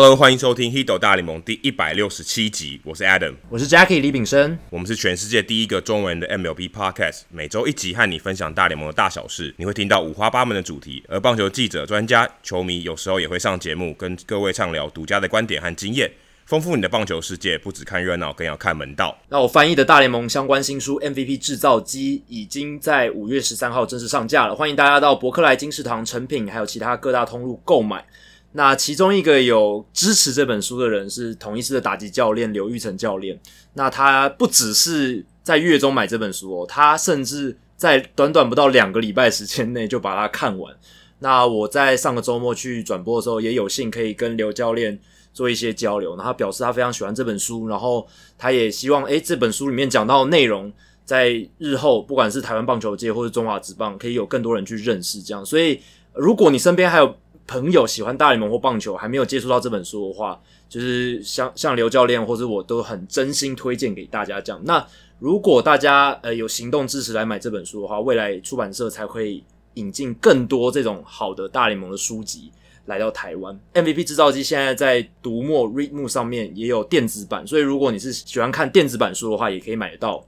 Hello，欢迎收听《h i d o 大联盟》第一百六十七集。我是 Adam，我是 Jackie 李炳生。我们是全世界第一个中文的 MLB Podcast，每周一集和你分享大联盟的大小事。你会听到五花八门的主题，而棒球记者、专家、球迷有时候也会上节目，跟各位畅聊独家的观点和经验，丰富你的棒球世界。不只看热闹，更要看门道。那我翻译的大联盟相关新书《MVP 制造机》已经在五月十三号正式上架了，欢迎大家到博客来、金石堂、成品还有其他各大通路购买。那其中一个有支持这本书的人是同一狮的打击教练刘玉成教练。那他不只是在月中买这本书哦，他甚至在短短不到两个礼拜时间内就把它看完。那我在上个周末去转播的时候，也有幸可以跟刘教练做一些交流。那他表示他非常喜欢这本书，然后他也希望，诶，这本书里面讲到的内容，在日后不管是台湾棒球界或是中华职棒，可以有更多人去认识这样。所以，如果你身边还有朋友喜欢大联盟或棒球，还没有接触到这本书的话，就是像像刘教练或者我都很真心推荐给大家这样。那如果大家呃有行动支持来买这本书的话，未来出版社才会引进更多这种好的大联盟的书籍来到台湾。MVP 制造机现在在读墨 Readmo 上面也有电子版，所以如果你是喜欢看电子版书的话，也可以买得到。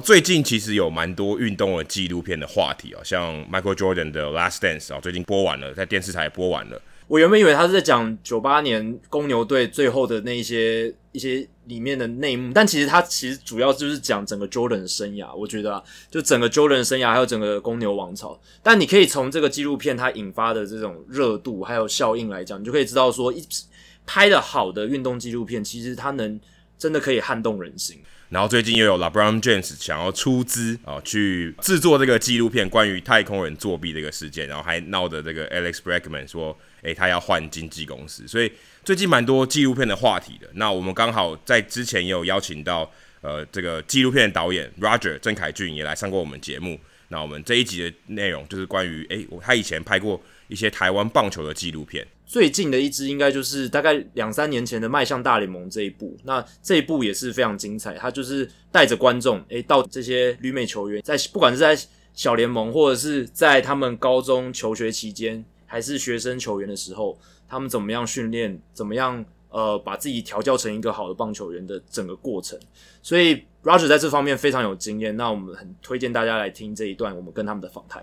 最近其实有蛮多运动的纪录片的话题啊，像 Michael Jordan 的 Last Dance 啊，最近播完了，在电视台播完了。我原本以为他是在讲九八年公牛队最后的那一些一些里面的内幕，但其实他其实主要就是讲整个 Jordan 的生涯。我觉得啊，就整个 Jordan 生涯，还有整个公牛王朝。但你可以从这个纪录片它引发的这种热度还有效应来讲，你就可以知道说，一拍的好的运动纪录片，其实它能真的可以撼动人心。然后最近又有 LeBron James 想要出资啊，去制作这个纪录片，关于太空人作弊这个事件，然后还闹的这个 Alex Bregman 说，诶，他要换经纪公司，所以最近蛮多纪录片的话题的。那我们刚好在之前也有邀请到呃这个纪录片的导演 Roger 郑凯俊也来上过我们节目。那我们这一集的内容就是关于诶，他以前拍过一些台湾棒球的纪录片。最近的一支应该就是大概两三年前的《迈向大联盟》这一部，那这一部也是非常精彩。他就是带着观众，诶，到这些旅美球员在不管是在小联盟，或者是在他们高中求学期间，还是学生球员的时候，他们怎么样训练，怎么样呃把自己调教成一个好的棒球员的整个过程。所以 Roger 在这方面非常有经验。那我们很推荐大家来听这一段我们跟他们的访谈。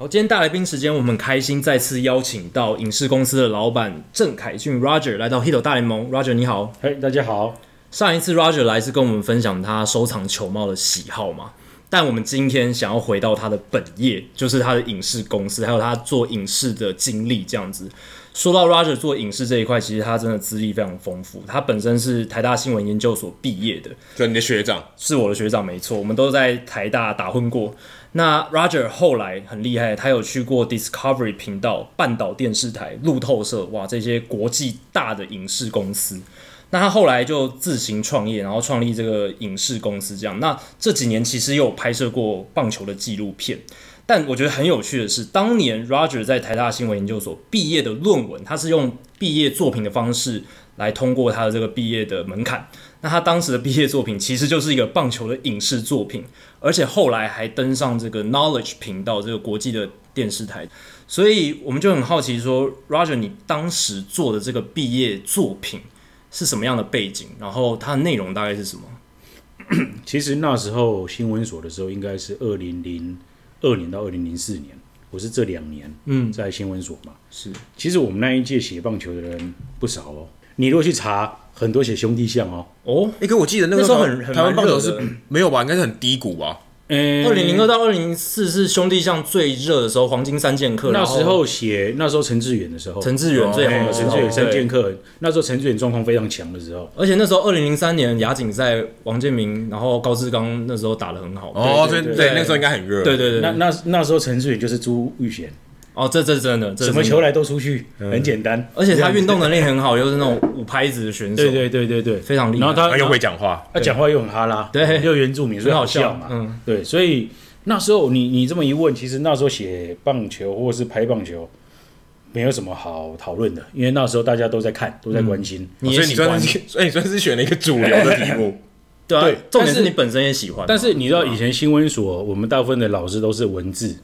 好，今天大来宾时间，我们很开心再次邀请到影视公司的老板郑凯俊 Roger 来到 Hito 大联盟。Roger 你好，嘿，大家好。上一次 Roger 来是跟我们分享他收藏球帽的喜好嘛，但我们今天想要回到他的本业，就是他的影视公司，还有他做影视的经历这样子。说到 Roger 做影视这一块，其实他真的资历非常丰富。他本身是台大新闻研究所毕业的，就你的学长，是我的学长，没错，我们都在台大打混过。那 Roger 后来很厉害，他有去过 Discovery 频道、半岛电视台、路透社，哇，这些国际大的影视公司。那他后来就自行创业，然后创立这个影视公司，这样。那这几年其实有拍摄过棒球的纪录片，但我觉得很有趣的是，当年 Roger 在台大新闻研究所毕业的论文，他是用毕业作品的方式来通过他的这个毕业的门槛。那他当时的毕业作品其实就是一个棒球的影视作品，而且后来还登上这个 Knowledge 频道这个国际的电视台，所以我们就很好奇说，Roger，你当时做的这个毕业作品是什么样的背景？然后它的内容大概是什么？其实那时候新闻所的时候，应该是二零零二年到二零零四年，我是这两年嗯在新闻所嘛。是，其实我们那一届写棒球的人不少哦。你如果去查，很多写兄弟像哦。哦，哎，可我记得那个时候很台湾棒球是没有吧？应该是很低谷吧？嗯，二零零二到二零零四是兄弟像最热的时候，黄金三剑客。那时候写那时候陈志远的时候，陈志远最红的时候，陈志远三剑客。那时候陈志远状况非常强的时候，而且那时候二零零三年亚锦赛，王建民然后高志刚那时候打得很好。哦，对对，那时候应该很热。对对对，那那那时候陈志远就是朱玉贤。哦，这这是真的，什么球来都出去，很简单。而且他运动能力很好，又是那种五拍子的选手。对对对对对，非常厉害。然后他又会讲话，他讲话又很哈拉，对，又原住民，所以好笑嘛。嗯，对，所以那时候你你这么一问，其实那时候写棒球或是拍棒球，没有什么好讨论的，因为那时候大家都在看，都在关心。嗯、所以你算是，所以你算是选了一个主流的题目。对啊，对，重点是你本身也喜欢。但是你知道，以前新闻所我们大部分的老师都是文字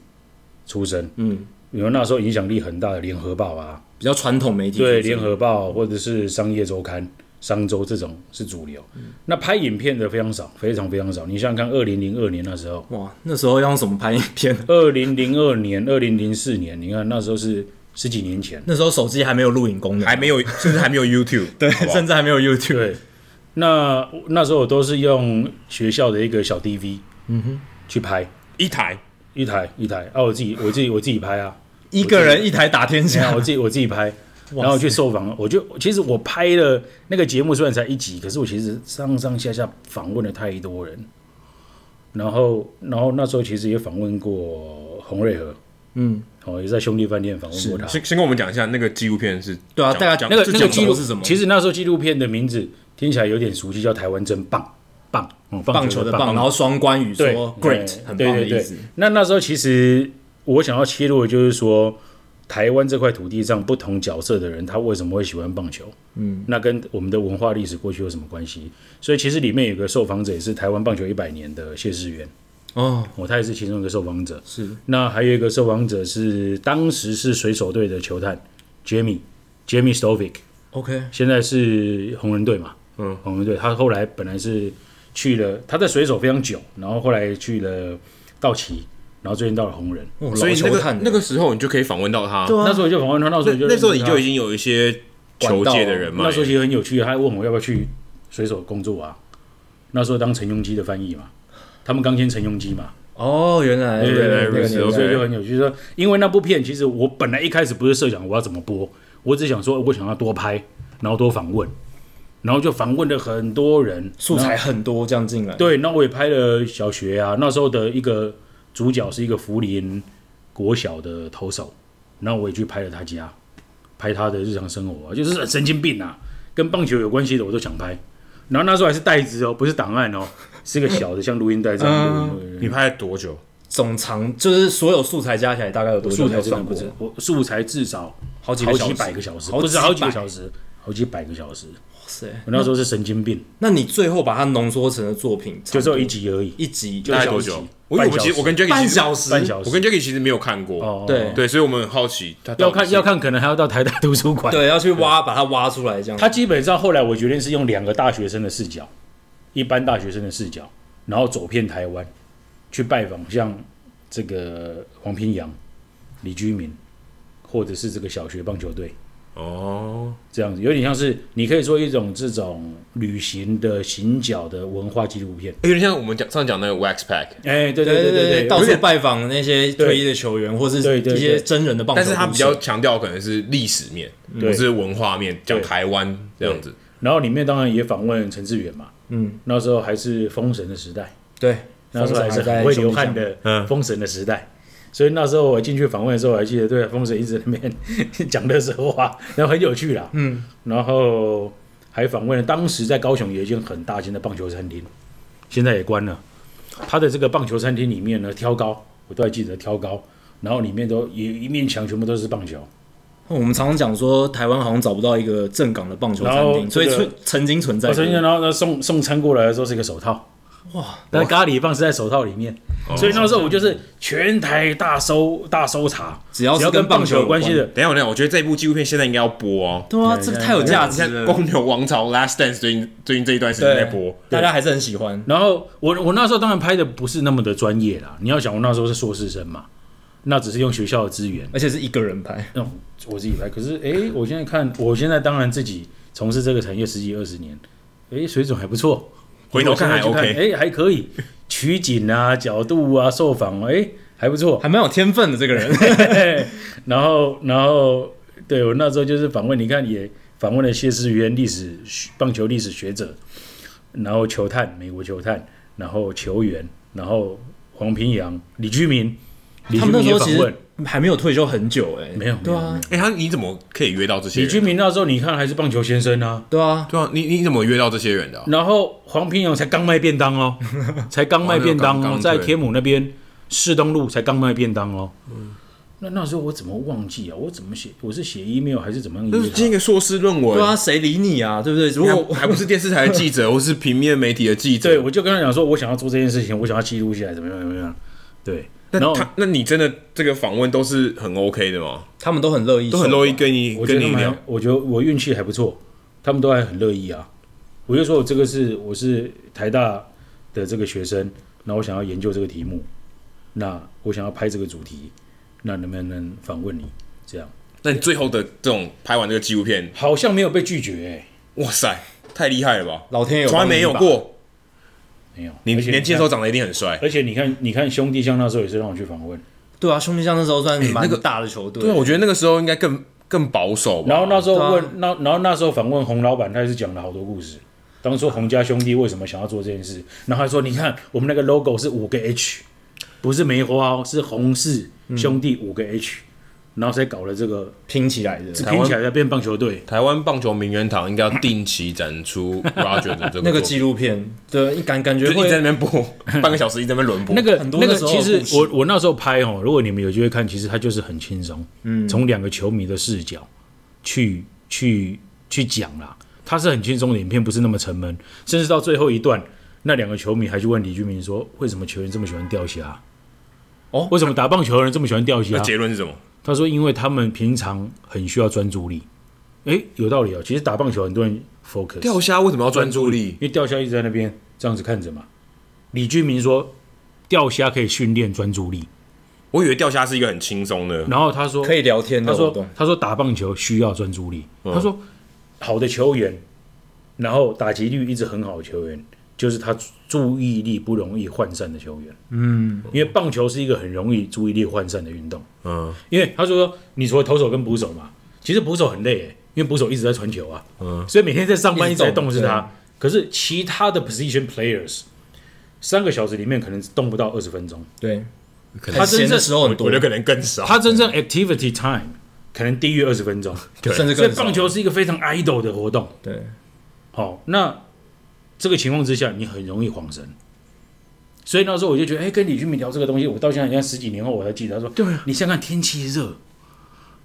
出身，嗯，比如那时候影响力很大的《联合报》啊，比较传统媒体，对，《联合报》或者是《商业周刊》。商周这种是主流，嗯、那拍影片的非常少，非常非常少。你想想看，二零零二年那时候，哇，那时候要用什么拍影片？二零零二年、二零零四年，你看那时候是十几年前，那时候手机还没有录影功能，还没有，甚至还没有 YouTube，对，好好甚至还没有 YouTube。对，那那时候我都是用学校的一个小 DV，嗯哼，去拍一台一台一台啊，我自己我自己我自己拍啊，一个人一台打天下，我自己我自己拍。然后去受访，我就其实我拍了那个节目，虽然才一集，可是我其实上上下下访问了太多人。然后，然后那时候其实也访问过洪瑞和，嗯，哦，也在兄弟饭店访问过他。先先跟我们讲一下那个纪录片是，对啊，大家讲那个那个纪录是什么？其实那时候纪录片的名字听起来有点熟悉，叫《台湾真棒棒》，棒球的棒，然后双关语说 “great”，很棒的意思。那那时候其实我想要切入的就是说。台湾这块土地上不同角色的人，他为什么会喜欢棒球？嗯，那跟我们的文化历史过去有什么关系？所以其实里面有个受访者也是台湾棒球一百年的谢世元哦，他也是其中一个受访者。是，那还有一个受访者是当时是水手队的球探 Jamie Jamie Stovic，OK，现在是红人队嘛，嗯，红人队，他后来本来是去了，他在水手非常久，然后后来去了道奇。然后最近到了红人，哦、所以那个那个时候你就可以访问到他。啊、那时候就访问他，那时候就那，那时候你就已经有一些球界的人嘛。那时候其实很有趣，他还问我要不要去水手工作啊？那时候当陈庸基的翻译嘛，他们刚签陈庸基嘛。哦，原来对对对，那所以就很有趣。说因为那部片，其实我本来一开始不是设想我要怎么播，我只想说我想要多拍，然后多访问，然后就访问了很多人，素材很多这样进来。对，那我也拍了小学啊，那时候的一个。主角是一个福林国小的投手，然后我也去拍了他家，拍他的日常生活，就是神经病啊，跟棒球有关系的我都想拍。然后那时候还是袋子哦，不是档案哦，是个小的 像录音带这样。嗯、你拍了多久？总长就是所有素材加起来大概有多久？素材真的不是，我素材至少好几好几百个小时，不是好几个小时，好几百个小时。是，我那时候是神经病。那你最后把它浓缩成的作品，就只有一集而已，一集大概多久？我我其实我跟 Jacky 半小时，半小时。我跟 Jacky 其实没有看过，对对，所以我们很好奇。要看要看，可能还要到台大图书馆，对，要去挖把它挖出来这样。他基本上后来我决定是用两个大学生的视角，一般大学生的视角，然后走遍台湾，去拜访像这个黄平阳、李居民，或者是这个小学棒球队。哦，这样子有点像是你可以说一种这种旅行的行脚的文化纪录片，有点像我们讲上次讲那个 Wax Pack，哎，对对对对对，到处拜访那些退役的球员，或是一些真人的棒球，但是他比较强调可能是历史面，不是文化面，讲台湾这样子。然后里面当然也访问陈志远嘛，嗯，那时候还是封神的时代，对，那时候还是很会流汗的封神的时代。所以那时候我进去访问的时候，我还记得对风水一直在那边讲的时候啊，然后很有趣啦。嗯，然后还访问了当时在高雄有一间很大间的棒球餐厅，现在也关了。他的这个棒球餐厅里面呢，挑高我都还记得挑高，然后里面都一一面墙全部都是棒球。我们常常讲说台湾好像找不到一个正港的棒球餐厅，这个、所以曾经存在。曾经，然后呢送送餐过来的时候是一个手套。哇！但咖喱棒是在手套里面，所以那时候我就是全台大搜大搜查，只要是跟棒球有关系的。等一下，等一下，我觉得这部纪录片现在应该要播哦。对啊，这个太有价值了。公牛王朝 Last Dance 最近最近这一段时间在播，大家还是很喜欢。然后我我那时候当然拍的不是那么的专业啦。你要想，我那时候是硕士生嘛，那只是用学校的资源，而且是一个人拍。那我自己拍，可是哎，我现在看，我现在当然自己从事这个产业十几二十年，哎，水准还不错。回头看还 OK，哎，还可以。取景啊，角度啊，受访，哎、欸，还不错，还蛮有天分的这个人。然后，然后，对我那时候就是访问，你看也访问了谢思源历史棒球历史学者，然后球探，美国球探，然后球员，然后黄平阳、李居明，李居明也访问。还没有退休很久哎，没有，对啊，哎，他你怎么可以约到这些？李俊明那时候你看还是棒球先生啊，对啊，对啊，你你怎么约到这些人的？然后黄平洋才刚卖便当哦，才刚卖便当哦，在天母那边市东路才刚卖便当哦。嗯，那那时候我怎么忘记啊？我怎么写？我是写 email 还是怎么样？就是进一个硕士论文。对啊，谁理你啊？对不对？如果还不是电视台的记者，或是平面媒体的记者，对，我就跟他讲说，我想要做这件事情，我想要记录下来，怎么样？怎么样？对。那他，那你真的这个访问都是很 OK 的吗？他们都很乐意，都很乐意跟你跟你聊。我觉得我运气还不错，他们都还很乐意啊。我就说我这个是我是台大的这个学生，那我想要研究这个题目，那我想要拍这个主题，那能不能访问你？这样，那你最后的这种拍完这个纪录片，好像没有被拒绝哎、欸！哇塞，太厉害了吧！老天有从来没有过。没有，你年轻的时候长得一定很帅，而且你看，你看兄弟像那时候也是让我去访问，对啊，兄弟像那时候算蛮大的球队，对，我觉得那个时候应该更更保守。然后那时候问那，然后那时候访问洪老板，他也是讲了好多故事。当初洪家兄弟为什么想要做这件事？然后他说，你看我们那个 logo 是五个 H，不是梅花哦，是洪氏兄弟五个 H。然后才搞了这个拼起来的，拼起来才变棒球队。台湾棒球名人堂应该要定期展出 Roger 的这个 那个纪录片，对，感感觉会在那边播 半个小时，一直在那边轮播。那个那个其实我我那时候拍哦，如果你们有机会看，其实它就是很轻松，嗯，从两个球迷的视角去去去讲啦，它是很轻松的影片，不是那么沉闷。甚至到最后一段，那两个球迷还去问李俊明说：“为什么球员这么喜欢钓虾？哦，为什么打棒球的人这么喜欢钓虾？”那结论是什么？他说：“因为他们平常很需要专注力，诶，有道理哦。其实打棒球很多人 focus，钓虾为什么要专注力？因为钓虾一直在那边这样子看着嘛。李居明说，钓虾可以训练专注力。我以为钓虾是一个很轻松的。然后他说可以聊天。他说他说打棒球需要专注力。他说好的球员，然后打击率一直很好的球员。”就是他注意力不容易涣散的球员，嗯，因为棒球是一个很容易注意力涣散的运动，嗯，因为他说，你除了投手跟捕手嘛，其实捕手很累，因为捕手一直在传球啊，嗯，所以每天在上班一直在动的是他，可是其他的 position players 三个小时里面可能动不到二十分钟，对，他真正时候很多，我觉得可能更少，他真正 activity time 可能低于二十分钟，对，甚至所以棒球是一个非常 idle 的活动，对，好，那。这个情况之下，你很容易恍神，所以那时候我就觉得，哎，跟李俊明聊这个东西，我到现在，你看十几年后我才记得，他说，对啊，你想想看天气热，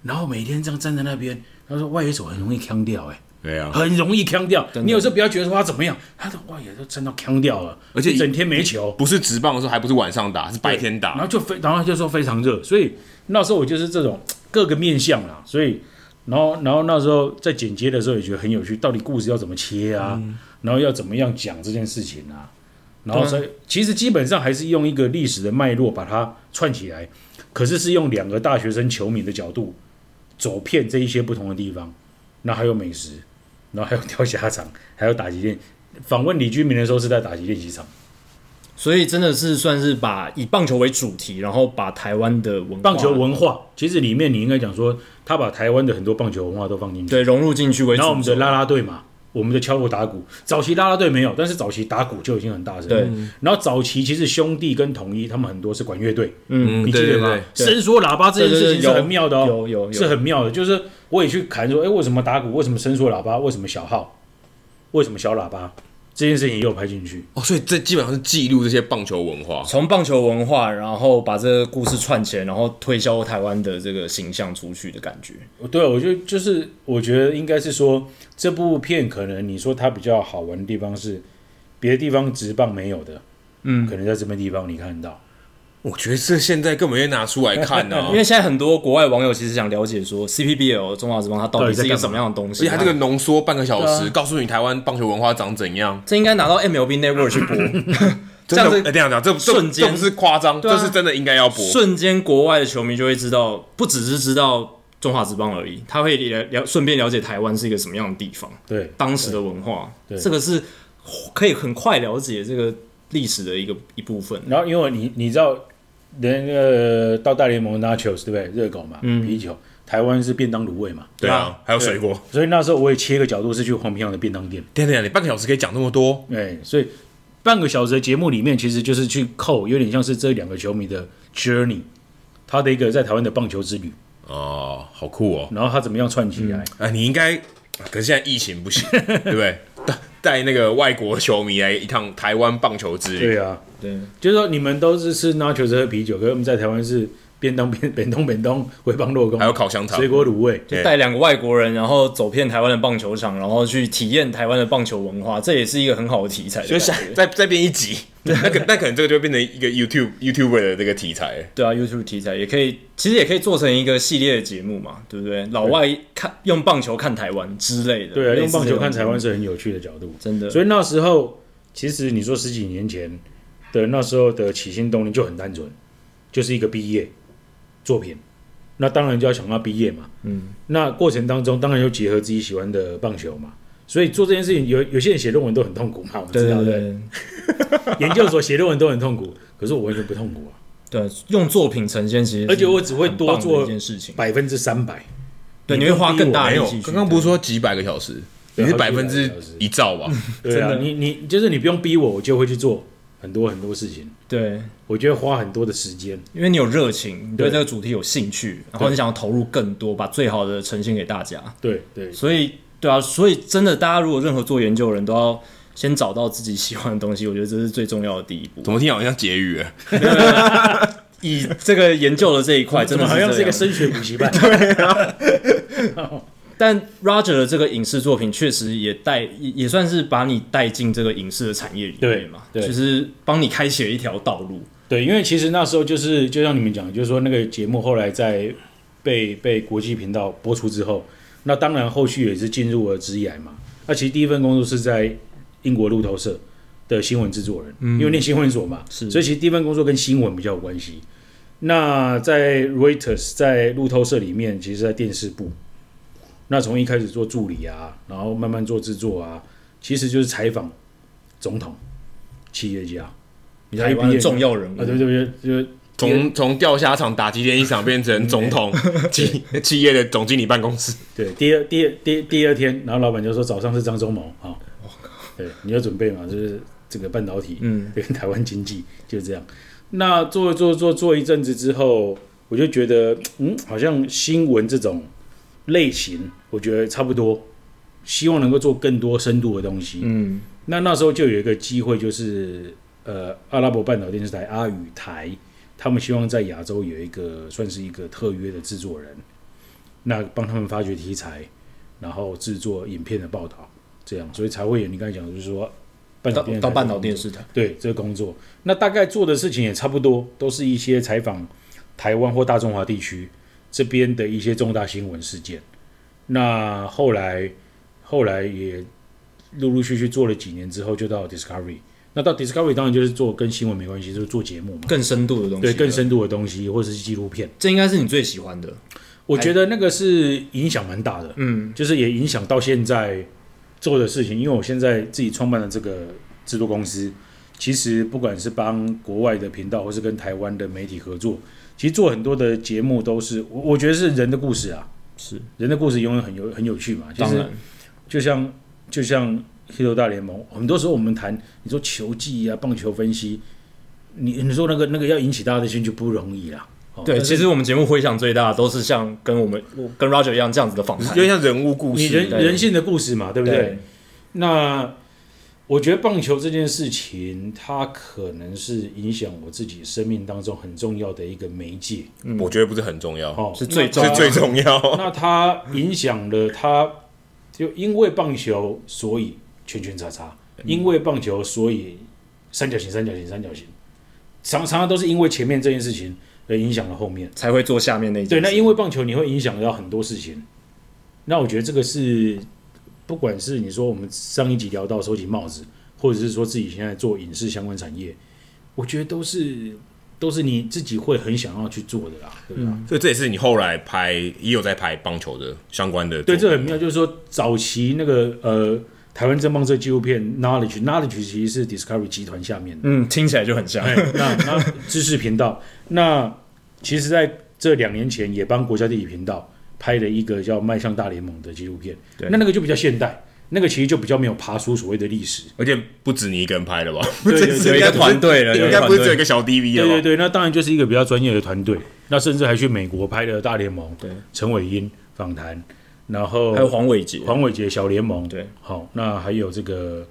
然后每天这样站在那边，他说外野手很容易呛掉，哎，对啊，很容易呛掉。你有时候不要觉得说他怎么样，他的外野都真的呛掉了，而且整天没球，不是直棒的时候，还不是晚上打，是白天打，然后就非，然后他就说非常热，所以那时候我就是这种各个面相啦，所以，然后，然后那时候在剪接的时候也觉得很有趣，到底故事要怎么切啊？嗯然后要怎么样讲这件事情啊？然后所以其实基本上还是用一个历史的脉络把它串起来，可是是用两个大学生球迷的角度走遍这一些不同的地方。那还有美食，然后还有钓虾场，还有打击练。访问李居民的时候是在打击练习场，所以真的是算是把以棒球为主题，然后把台湾的文化棒球文化，其实里面你应该讲说他把台湾的很多棒球文化都放进去，对，融入进去为主。然后我们的拉拉队嘛。我们的敲锣打鼓，早期啦啦队没有，但是早期打鼓就已经很大声。对，然后早期其实兄弟跟统一他们很多是管乐队，嗯，你记得吗？伸缩喇叭这件事情是很妙的哦，有有是很妙的，就是我也去看说，哎，为什么打鼓？为什么伸缩喇叭？为什么小号？为什么小喇叭？这件事情也有拍进去哦，所以这基本上是记录这些棒球文化，从棒球文化，然后把这个故事串起来，然后推销台湾的这个形象出去的感觉。对，我觉得就是我觉得应该是说，这部片可能你说它比较好玩的地方是别的地方直棒没有的，嗯，可能在这边地方你看到。我觉得这现在根本要拿出来看呢、啊，因为现在很多国外网友其实想了解说 CPBL 中华职棒它到底是一个什么样的东西，而且它这个浓缩半个小时，告诉你台湾棒球文化长怎样。这应该拿到 MLB Network 去播，这样子这样讲，这瞬间不是夸张，这是真的应该要播。瞬间国外的球迷就会知道，不只是知道中华职棒而已，他会了了顺便了解台湾是一个什么样的地方，对。当时的文化，这个是可以很快了解这个历史的一个一部分。然后因为你你知道。连那个到大联盟 Nachos 对不对？热狗嘛，嗯、啤酒。台湾是便当卤味嘛，对啊，还有水果。所以那时候我也切个角度是去黄平洋的便当店。对对，你半个小时可以讲那么多。对，所以半个小时的节目里面，其实就是去扣，有点像是这两个球迷的 journey，他的一个在台湾的棒球之旅。哦，好酷哦。然后他怎么样串起来？哎、嗯，你应该，可是现在疫情不行，对不对？带那个外国球迷来一趟台湾棒球之旅。对啊，对，就是说你们都是吃 Nachos 喝啤酒，可是我们在台湾是。便当便便东便东回帮落工，还有烤香肠、水果卤味，就带两个外国人，然后走遍台湾的棒球场，然后去体验台湾的棒球文化，这也是一个很好的题材的。就想再再编一集，那可那可能这个就会变成一个 YouTube YouTuber 的这个题材。对啊，YouTube 题材也可以，其实也可以做成一个系列的节目嘛，对不对？老外看用棒球看台湾之类的，对啊，用棒球看台湾是很有趣的角度，真的。所以那时候，其实你说十几年前的那时候的起心动念就很单纯，就是一个毕业。作品，那当然就要想到毕业嘛。嗯，那过程当中当然又结合自己喜欢的棒球嘛。所以做这件事情，有有些人写论文都很痛苦嘛，我们知道的。研究所写论文都很痛苦，可是我完全不痛苦啊。对，用作品呈现其实，而且我只会多做一件事情，百分之三百。对，你会花更大的力气。刚刚不是说几百个小时，你是百分之一兆吧？对啊，你你就是你不用逼我，我就会去做。很多很多事情，对，我觉得花很多的时间，因为你有热情，你对这个主题有兴趣，然后你想要投入更多，把最好的呈现给大家。对对，所以对啊，所以真的，大家如果任何做研究的人都要先找到自己喜欢的东西，我觉得这是最重要的第一步。怎么听好像结语？以这个研究的这一块，真的好像是一个升学补习班。对啊。但 Roger 的这个影视作品确实也带也也算是把你带进这个影视的产业里面嘛，对，就是帮你开启了一条道路。对，因为其实那时候就是就像你们讲，就是说那个节目后来在被被国际频道播出之后，那当然后续也是进入了职业嘛。那其实第一份工作是在英国路透社的新闻制作人，嗯，因为念新闻所嘛，是，所以其实第一份工作跟新闻比较有关系。那在 Reuters 在路透社里面，其实在电视部。那从一开始做助理啊，然后慢慢做制作啊，其实就是采访总统、企业家，台湾的重要人物啊，对对对，就从从钓虾场打击练一场变成总统 企企业的总经理办公室。对，第二第二第第二天，然后老板就说早上是张忠谋啊，对，你要准备嘛，就是这个半导体，嗯，跟台湾经济就这样。那做做做做一阵子之后，我就觉得，嗯，好像新闻这种。类型我觉得差不多，希望能够做更多深度的东西。嗯，那那时候就有一个机会，就是呃，阿拉伯半岛电视台阿语台，他们希望在亚洲有一个算是一个特约的制作人，那帮他们发掘题材，然后制作影片的报道，这样，所以才会有你刚才讲的就是说，半岛电到半岛电视台，对这个工作，那大概做的事情也差不多，都是一些采访台湾或大中华地区。这边的一些重大新闻事件，那后来后来也陆陆续续做了几年之后，就到 Discovery。那到 Discovery 当然就是做跟新闻没关系，就是做节目嘛，更深度的东西，对，更深度的东西，或者是纪录片。这应该是你最喜欢的。我觉得那个是影响蛮大的，嗯，就是也影响到现在做的事情。因为我现在自己创办的这个制作公司，其实不管是帮国外的频道，或是跟台湾的媒体合作。其实做很多的节目都是我我觉得是人的故事啊，是人的故事永远很有很有趣嘛。就是就像就像《黑头大联盟》，很多时候我们谈你说球技啊、棒球分析，你你说那个那个要引起大家的兴趣不容易啦。对，其实我们节目回响最大的都是像跟我们跟 Roger 一样这样子的访谈，因为像人物故事、人人性的故事嘛，对不对？那。我觉得棒球这件事情，它可能是影响我自己生命当中很重要的一个媒介。嗯，我觉得不是很重要，哦，是最重是最重要。那它影响了它，就因为棒球，所以圈圈叉叉；因为棒球，所以三角形、三角形、三角形。常常常都是因为前面这件事情而影响了后面，才会做下面那件事。对，那因为棒球，你会影响到很多事情。那我觉得这个是。不管是你说我们上一集聊到收集帽子，或者是说自己现在做影视相关产业，我觉得都是都是你自己会很想要去做的啦，对吧？所以这也是你后来拍也有在拍棒球的相关的。对，这很妙，就是说早期那个呃台湾真棒这纪录片 Knowledge Knowledge 其实是 Discovery 集团下面的，嗯，听起来就很像。那那知识频道，那其实在这两年前也帮国家地理频道。拍了一个叫《迈向大联盟》的纪录片，对，那那个就比较现代，那个其实就比较没有爬出所谓的历史，而且不止你一个人拍了吧？对 对对，有一个团队了，应该不是只有一个小 DV 了。对对对，那当然就是一个比较专业的团队，那甚至还去美国拍了大联盟，对，陈伟英访谈，然后还有黄伟杰，黄伟杰小联盟，对，好，那还有这个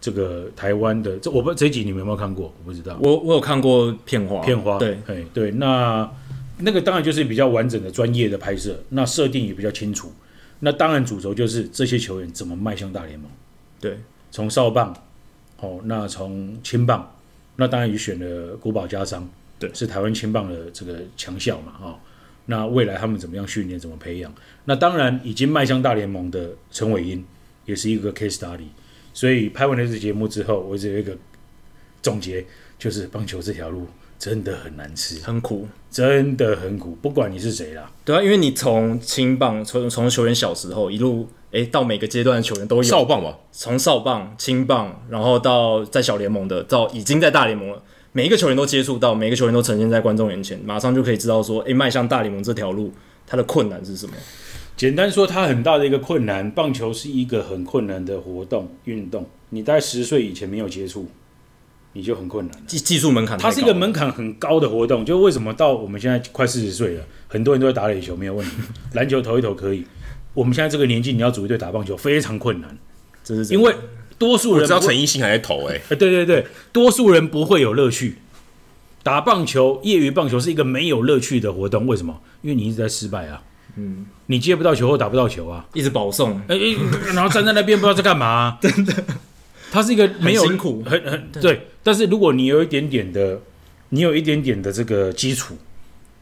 这个台湾的，这我不这一集你们有没有看过？我不知道，我我有看过片花，片花，对，哎对，那那个当然就是比较完整的专业的拍摄，那设定也比较清楚，那当然主轴就是这些球员怎么迈向大联盟，对，从少棒，哦，那从青棒，那当然也选了古堡家商，对，是台湾青棒的这个强校嘛，哦。那未来他们怎么样训练，怎么培养？那当然已经迈向大联盟的陈伟殷也是一个 case study。所以拍完了这节目之后，我只有一个总结，就是棒球这条路真的很难吃，很苦，真的很苦。不管你是谁啦，对啊，因为你从青棒从从球员小时候一路哎到每个阶段的球员都有少棒吧，从少棒、青棒，然后到在小联盟的，到已经在大联盟了。每一个球员都接触到，每个球员都呈现在观众眼前，马上就可以知道说，诶，迈向大联盟这条路，它的困难是什么？简单说，它很大的一个困难，棒球是一个很困难的活动运动。你在十岁以前没有接触，你就很困难。技技术门槛，它是一个门槛很高的活动。就为什么到我们现在快四十岁了，很多人都在打垒球没有问题，篮球投一投可以。我们现在这个年纪，你要组一队打棒球非常困难，这是因为。多数人知道陈奕迅还在投哎、欸，对对对，多数人不会有乐趣。打棒球，业余棒球是一个没有乐趣的活动。为什么？因为你一直在失败啊。嗯，你接不到球或打不到球啊，一直保送，哎哎，然后站在那边不知道在干嘛、啊。真的，他是一个没有很辛苦，很很对。但是如果你有一点点的，你有一点点的这个基础。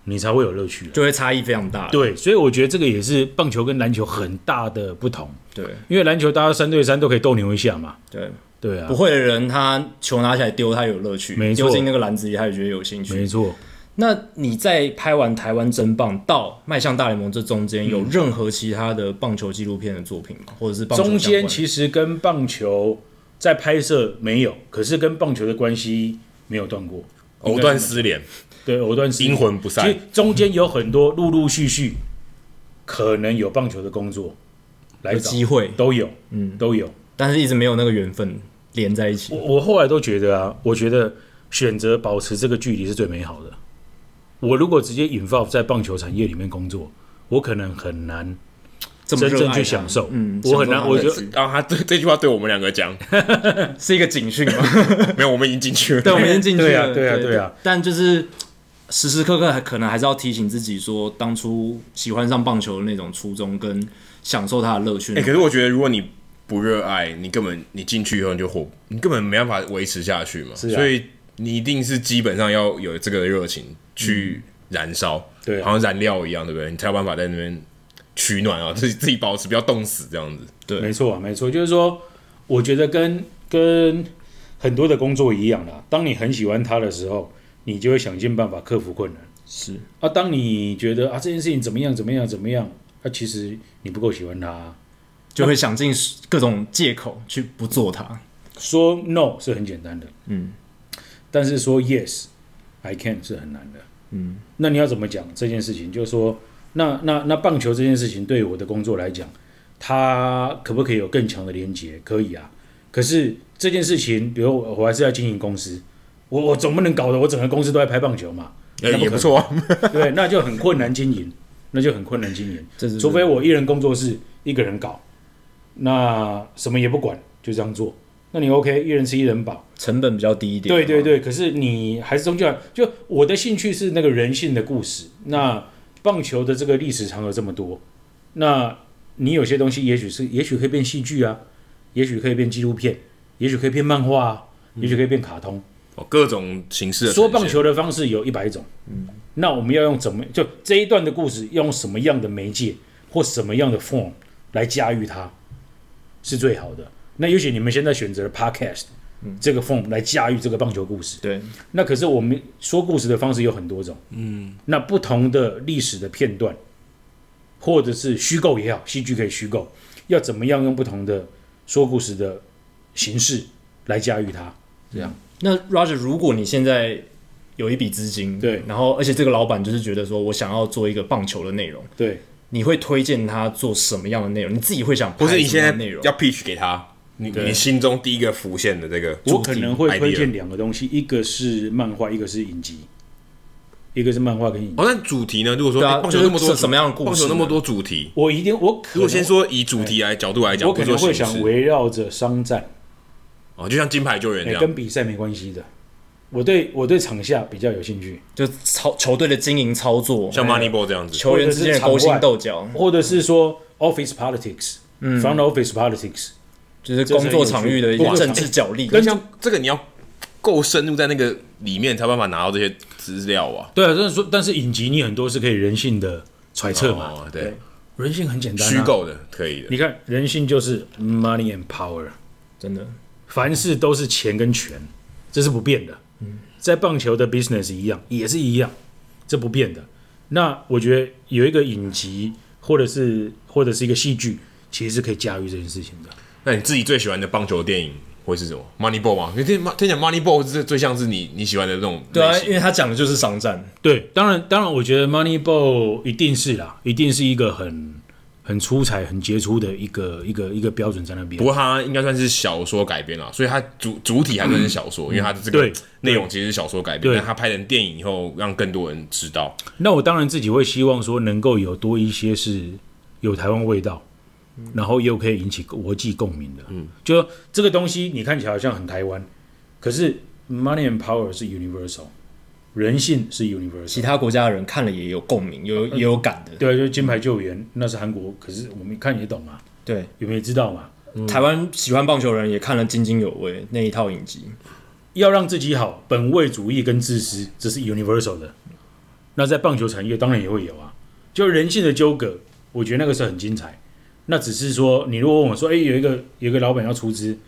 你才会有乐趣，就会差异非常大。对，所以我觉得这个也是棒球跟篮球很大的不同。对，因为篮球大家三对三都可以斗牛一下嘛。对，对啊。不会的人，他球拿起来丢，他有乐趣；没错，丢进那个篮子里，他也觉得有兴趣。没错。那你在拍完台湾真棒到迈向大联盟这中间，有任何其他的棒球纪录片的作品吗？或者是棒球中间其实跟棒球在拍摄没有，可是跟棒球的关系没有断过，藕断丝连。对，藕断丝连，阴魂不散。其实中间有很多陆陆续续可能有棒球的工作来找机会都有，嗯，都有，但是一直没有那个缘分连在一起。我我后来都觉得啊，我觉得选择保持这个距离是最美好的。我如果直接 involve 在棒球产业里面工作，我可能很难真正去享受。嗯，我很难。我觉得啊，他这这句话对我们两个讲 是一个警讯吗？没有，我们已经进去了。对，我们已经进去了。对啊，对啊，但就是。时时刻刻还可能还是要提醒自己说，当初喜欢上棒球的那种初衷跟享受它的乐趣。哎、欸，可是我觉得，如果你不热爱，你根本你进去以后你就火，你根本没办法维持下去嘛。是啊。所以你一定是基本上要有这个热情去燃烧，嗯，对啊，好像燃料一样，对不对？你才有办法在那边取暖啊，自己自己保持不要冻死这样子。对，没错，没错，就是说，我觉得跟跟很多的工作一样啦。当你很喜欢它的时候。你就会想尽办法克服困难。是啊，当你觉得啊这件事情怎么样怎么样怎么样，那、啊、其实你不够喜欢它，就会想尽各种借口去不做它。说 no 是很简单的，嗯，但是说 yes I can 是很难的，嗯。那你要怎么讲这件事情？就是说，那那那棒球这件事情对于我的工作来讲，它可不可以有更强的连接？可以啊。可是这件事情，比如我还是要经营公司。我我总不能搞得我整个公司都在拍棒球嘛？欸、也不错、啊，对，那就很困难经营，那就很困难经营。除非我一人工作室一个人搞，那什么也不管，就这样做。那你 OK，一人吃一人饱，成本比较低一点。对对对，可是你还是终究就我的兴趣是那个人性的故事。那棒球的这个历史长河这么多，那你有些东西也许是，也许可以变戏剧啊，也许可以变纪录片，也许可以变漫画啊，也许可以变卡通。哦，各种形式的说棒球的方式有一百种，嗯，那我们要用怎么就这一段的故事，要用什么样的媒介或什么样的 form 来驾驭它，是最好的。那也许你们现在选择了 podcast，嗯，这个 form 来驾驭这个棒球故事，对。那可是我们说故事的方式有很多种，嗯，那不同的历史的片段，或者是虚构也好，戏剧可以虚构，要怎么样用不同的说故事的形式来驾驭它，这样。那 Roger，如果你现在有一笔资金，对，然后而且这个老板就是觉得说我想要做一个棒球的内容，对，你会推荐他做什么样的内容？你自己会想拍什么样的内容？不是你现在要 pitch 给他，你你心中第一个浮现的这个，我可能会推荐两个东西，一个是漫画，一个是影集。一个是漫画跟影集。哦，那主题呢？如果说、对啊欸棒球那么多是什么样的故事棒球那么多主题，我一定我可能如果先说以主题来角度来讲，我可能会想围围绕着商战，哦，就像金牌救援这欸、样，跟比赛没关系的。我对我对场下比较有兴趣，就操球队的经营操作，像 Moneyball 这样子。球员之间的勾心斗角，或者是说 office politics，嗯，front office politics，就是工作场域的一个政治角力。跟像这个你要够深入在那个里面，才办法拿到这些资料啊。对啊，但是说，但是影集你很多是可以人性的揣测嘛，哦，对，人性很简单、啊，虚构的可以的。你看人性就是 money and power，真的，凡事都是钱跟权，这是不变的。在棒球的 business 一样，也是一样，这不变的。那我觉得有一个影集，或者是或者是一个戏剧，其实是可以驾驭这件事情的。那你自己最喜欢的棒球电影会是什么？Moneyball 吗？你听听讲 Moneyball 是最像是你你喜欢的那种。对啊，因为他讲的就是商战。对，当然当然，我觉得 Moneyball 一定是啦，一定是一个很。很出彩、很杰出的一个一个一个标准在那边。不过它应该算是小说改编了，所以它主主体还算是小说，嗯、因为它的这个内容其实是小说改编，但它拍成电影以后，让更多人知道。那我当然自己会希望说，能够有多一些是有台湾味道，嗯、然后又可以引起国际共鸣的。嗯，就这个东西，你看起来好像很台湾，可是 Money and Power 是 Universal。人性是 universal，其他国家的人看了也有共鸣，有也有感的。对，就是金牌救援，那是韩国，可是我们看也懂啊。对，有没有知道嘛？嗯、台湾喜欢棒球人也看了津津有味那一套影集。要让自己好，本位主义跟自私，这是 universal 的。那在棒球产业当然也会有啊，就人性的纠葛，我觉得那个是很精彩。那只是说，你如果问我说，哎，有一个有一个老板要出资。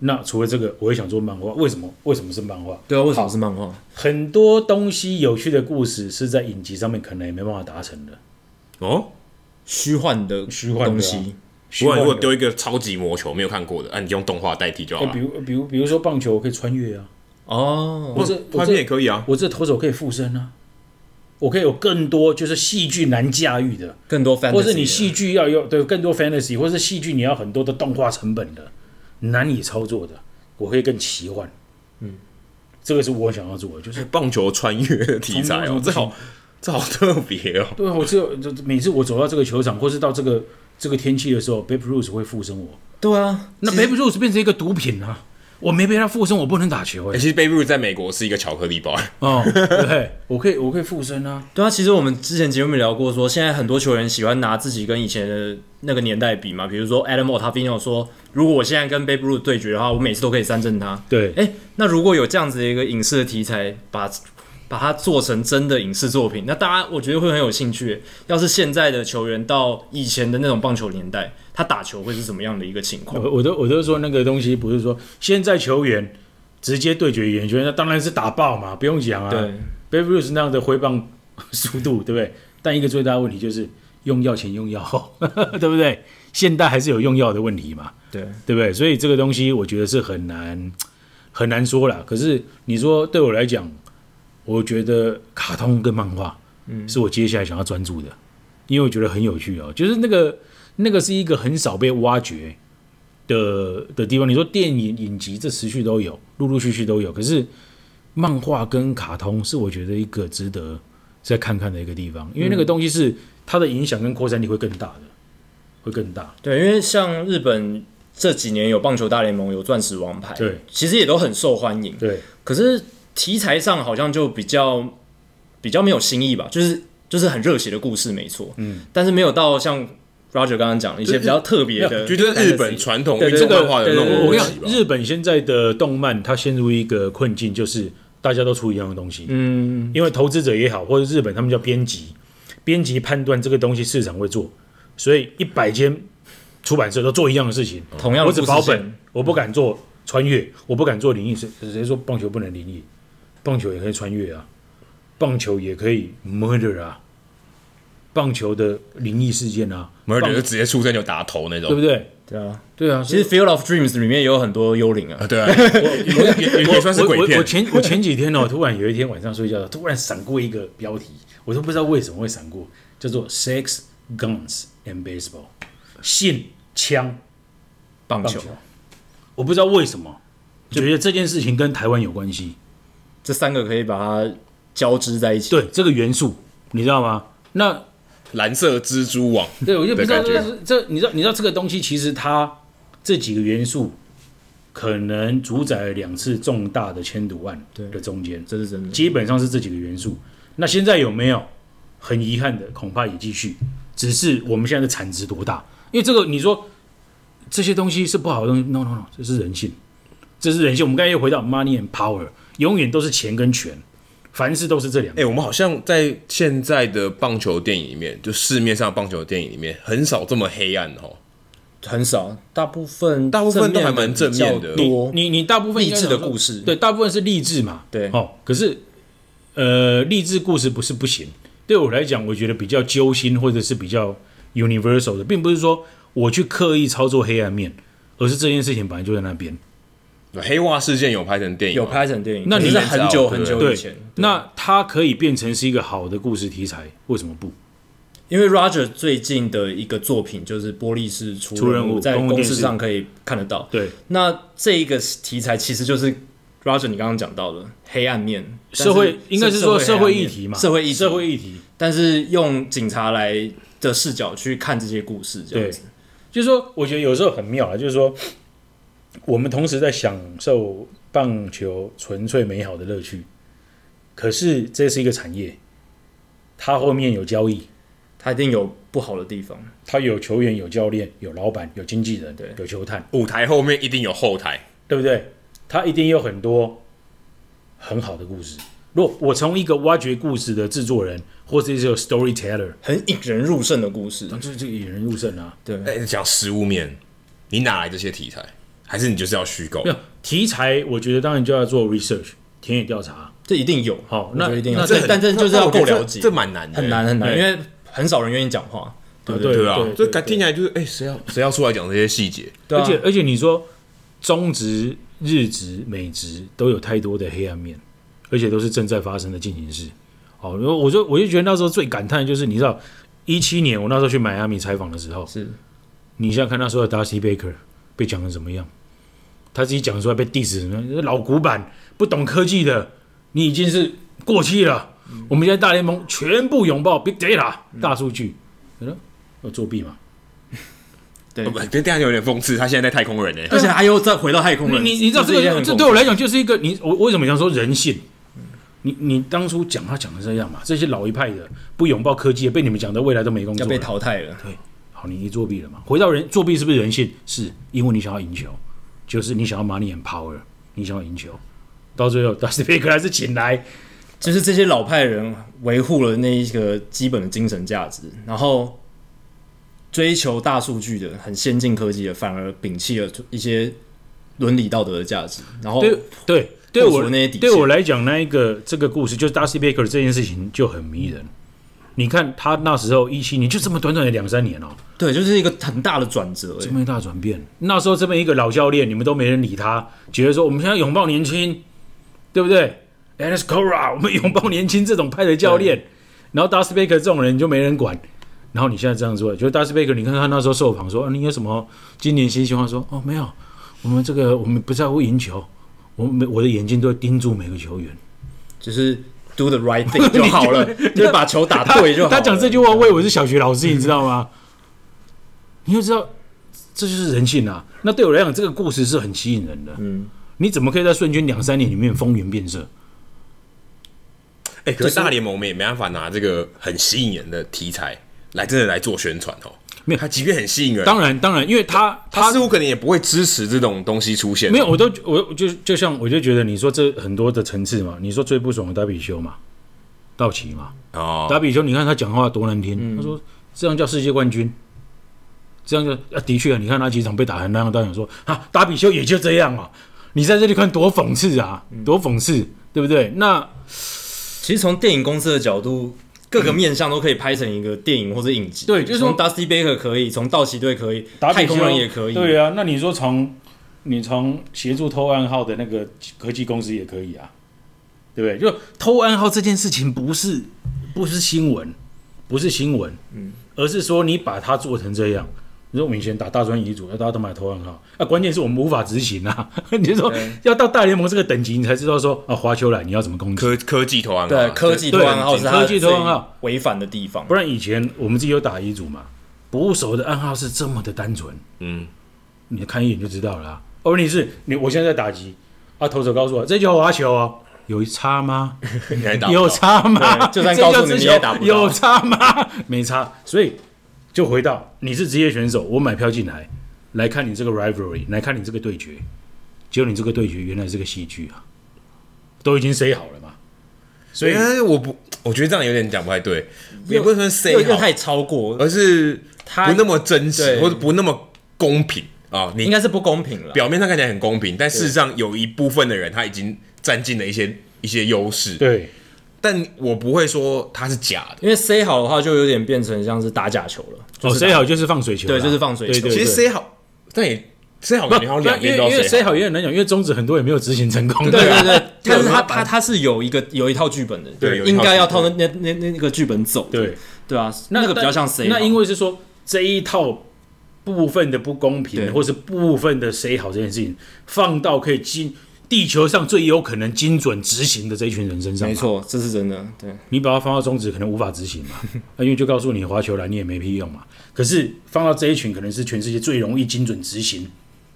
那除了这个，我也想做漫画。为什么？为什么是漫画？对啊，为什么是漫画？很多东西有趣的故事是在影集上面可能也没办法达成的。哦，虚幻的虚幻东西。如果丢一个超级魔球没有看过的，啊，你用动画代替就好了。比如，比如，比如说棒球我可以穿越啊。哦，我这画面也可以啊。我这投手可以附身啊。我可以有更多就是戏剧难驾驭的，更多 fantasy，或是你戏剧要有对更多 fantasy，或是戏剧你要很多的动画成本的。难以操作的，我可以更奇幻。嗯，这个是我想要做的，就是棒球穿越的题材哦，这好，这好特别哦。对，我只有就每次我走到这个球场，或是到这个这个天气的时候，Babe Ruth 会附身我。对啊，那 Babe Ruth 变成一个毒品啊。我没被他附身，我不能打球。哎，其实 Babe Ruth 在美国是一个巧克力包。哦，对，我可以，我可以附身啊。对啊，其实我们之前节目里聊过，说现在很多球员喜欢拿自己跟以前的那个年代比嘛。比如说 Adam Ottavino 说，如果我现在跟 Babe Ruth 对决的话，我每次都可以三振他。对，哎，那如果有这样子的一个影视的题材，把把它做成真的影视作品，那大家我觉得会很有兴趣。要是现在的球员到以前的那种棒球年代，他打球会是什么样的一个情况？我都我都说那个东西不是说现在球员直接对决演员，那当然是打爆嘛，不用讲啊。对，Babe Ruth 那样的挥棒速度，对不对？但一个最大的问题就是用药前用药后，对不对？现代还是有用药的问题嘛？对，对不对？所以这个东西我觉得是很难很难说了。可是你说对我来讲。我觉得卡通跟漫画，嗯，是我接下来想要专注的，因为我觉得很有趣哦。就是那个那个是一个很少被挖掘的的地方。你说电影影集这持续都有，陆陆续续都有。可是漫画跟卡通是我觉得一个值得再看看的一个地方，因为那个东西是它的影响跟扩散力会更大的，会更大。对，因为像日本这几年有棒球大联盟，有钻石王牌，对，其实也都很受欢迎。对，可是。题材上好像就比较比较没有新意吧，就是就是很热血的故事，没错，嗯，但是没有到像 Roger 刚刚讲的一些比较特别的，就觉得日本传统这个化的那种。我跟你讲，日本现在的动漫它陷入一个困境，就是大家都出一样的东西，嗯，因为投资者也好，或者日本他们叫编辑，编辑判断这个东西市场会做，所以一百间出版社都做一样的事情，同样的，我只保本，我不敢做穿越，我不敢做灵异，谁谁说棒球不能灵异？棒球也可以穿越啊，棒球也可以 murder 啊，棒球的灵异事件啊，murder 就直接出生就打头那种，对不对？对啊，对啊。其实 Field of Dreams 里面也有很多幽灵啊，对啊，也也算是鬼片。我前我前几天哦，突然有一天晚上睡觉，突然闪过一个标题，我都不知道为什么会闪过，叫做 Sex, Guns and Baseball，性、枪、棒球。我不知道为什么，就觉得这件事情跟台湾有关系。这三个可以把它交织在一起。对这个元素，你知道吗？那蓝色蜘蛛网，对我就不知道这是这，你知道你知道这个东西其实它这几个元素可能主宰了两次重大的千赌案的中间，这是真的，基本上是这几个元素。那现在有没有？很遗憾的，恐怕也继续，只是我们现在的产值多大？因为这个你说这些东西是不好的东西，no no no，这是人性，这是人性。我们刚才又回到 money and power，永远都是钱跟权。凡事都是这两个。哎、欸，我们好像在现在的棒球电影里面，就市面上棒球电影里面，很少这么黑暗哦，很少，大部分大部分都还蛮正面的。你你你大部分励志的故事，对，大部分是励志嘛，对。哦，可是呃，励志故事不是不行。对我来讲，我觉得比较揪心或者是比较 universal 的，并不是说我去刻意操作黑暗面，而是这件事情本来就在那边。黑袜事件有拍成电影，有拍成电影，那你是很久很久以前。那它可以变成是一个好的故事题材，为什么不？因为 Roger 最近的一个作品就是《玻璃是出人物》，在公司上可以看得到。对，那这一个题材其实就是。Roger，你刚刚讲到的黑暗面，社会应该是说社会议题嘛，社会议社会议题，但是用警察来的视角去看这些故事，这样子，就是说，我觉得有时候很妙啊，就是说，我们同时在享受棒球纯粹美好的乐趣，可是这是一个产业，它后面有交易，它一定有不好的地方，它有球员、有教练、有老板、有经纪人，对，有球探，舞台后面一定有后台，对不对？它一定有很多很好的故事。若我从一个挖掘故事的制作人，或者是一个 storyteller，很引人入胜的故事，那就是这个引人入胜啊。对，哎，讲食物面，你哪来这些题材？还是你就是要虚构？没有题材，我觉得当然就要做 research 田野调查，这一定有。好，那一定有。这但这就是要够了解，这蛮难的，很难很难，因为很少人愿意讲话。对对对啊，所以听起来就是，哎，谁要谁要出来讲这些细节？而且而且你说中职。日职、美职都有太多的黑暗面，而且都是正在发生的进行式。好，我就我就觉得那时候最感叹的就是，你知道，一七年我那时候去迈阿密采访的时候，是你现在看那时候的 Dusty Baker 被讲成怎么样？他自己讲出来被 diss 什么？老古板，不懂科技的，你已经是过气了。嗯、我们现在大联盟全部拥抱 Big Data、嗯、大数据，嗯，要作弊吗？对，不，这这样有点讽刺。他现在在太空人呢，而且他又再回到太空人。你你知道这个？这对我来讲就是一个你我为什么想说人性？你你当初讲他讲的这样嘛？这些老一派的不拥抱科技，被你们讲的未来都没工作，要被淘汰了。对，好，你一作弊了嘛？回到人作弊是不是人性？是因为你想要赢球，就是你想要 money and power，你想要赢球，到最后 Dusty Baker 还是请来，就是这些老派人维护了那一个基本的精神价值，然后。追求大数据的、很先进科技的，反而摒弃了一些伦理道德的价值。然后，对对，对我对我来讲，那一个这个故事，就是 Dusty Baker 这件事情就很迷人。你看他那时候一七年，就这么短短的两三年哦，对，就是一个很大的转折，这么一大转变。那时候这么一个老教练，你们都没人理他，觉得说我们现在拥抱年轻，对不对？Alex Cora，我们拥抱年轻这种派的教练，然后 Dusty Baker 这种人就没人管。然后你现在这样做，就是 Dusty Baker，你看他那时候受访说，啊，你有什么今年新希望？说，哦，没有，我们这个我们不在乎赢球，我们我的眼睛都会盯住每个球员，就是 do the right thing 就好了，就是把球打对就好了。他讲这句话，我以为是小学老师，你知道吗？你就知道这就是人性啊。那对我来讲，这个故事是很吸引人的。嗯，你怎么可以在瞬间两三年里面风云变色？哎，可是大联盟我们也没办法拿这个很吸引人的题材。来真的来做宣传哦，没有他，即便很吸引人，当然当然，因为他他似乎可能也不会支持这种东西出现。没有，我都我就就像我就觉得你说这很多的层次嘛，你说最不爽的达比修嘛，道奇嘛，哦，达比修，你看他讲话多难听，嗯、他说这样叫世界冠军，这样就啊，的确啊，你看他几场被打成那样，当然说啊，达比修也就这样啊，你在这里看多讽刺啊，多讽刺，对不对？那其实从电影公司的角度。各个面向都可以拍成一个电影或者影集。对，就是从 Dusty Baker 可以，从道奇队可以，太空人也可以。对啊，那你说从你从协助偷暗号的那个科技公司也可以啊，对不对？就偷暗号这件事情不是不是新闻，不是新闻，嗯，而是说你把它做成这样，你说我们以前打大专乙组，要大家都买投暗号，啊，关键是我们无法执行啊。你说要到大联盟这个等级，你才知道说啊，滑球来你要怎么攻击？科科技投暗号，对，科技投暗号是科技投暗号违反的地方。不然以前我们自己有打乙组嘛，捕手的暗号是这么的单纯，嗯，你看一眼就知道了。哦，问题是你我现在在打击，啊，投手告诉我这叫滑球哦。有差吗？有差吗？就算告诉你你也打不到。有差吗？没差。所以就回到你是职业选手，我买票进来来看你这个 rivalry，来看你这个对决。结果你这个对决原来是个戏剧啊，都已经 say 好了嘛。所以我不，我觉得这样有点讲不太对，也不是说 say 好太超过，而是他不那么真实或者不那么公平啊。你应该是不公平了。表面上看起来很公平，但事实上有一部分的人他已经。占尽了一些一些优势，对，但我不会说它是假的，因为 say 好的话就有点变成像是打假球了。哦，say 好就是放水球，对，就是放水球。其实 say 好，但也 say 好，感觉好两边都 say 好。因为 say 好也很难讲，因为中止很多也没有执行成功。对对 对，但是他他他是有一个有一套剧本的，对，应该要套那那那那个剧本走。对对啊，那个比较像 say。那因为是说这一套部分的不公平，或是部分的 say 好这件事情，放到可以进。地球上最有可能精准执行的这一群人身上，没错，这是真的。对，你把它放到中指，可能无法执行嘛，因为就告诉你滑球来，你也没屁用嘛。可是放到这一群，可能是全世界最容易精准执行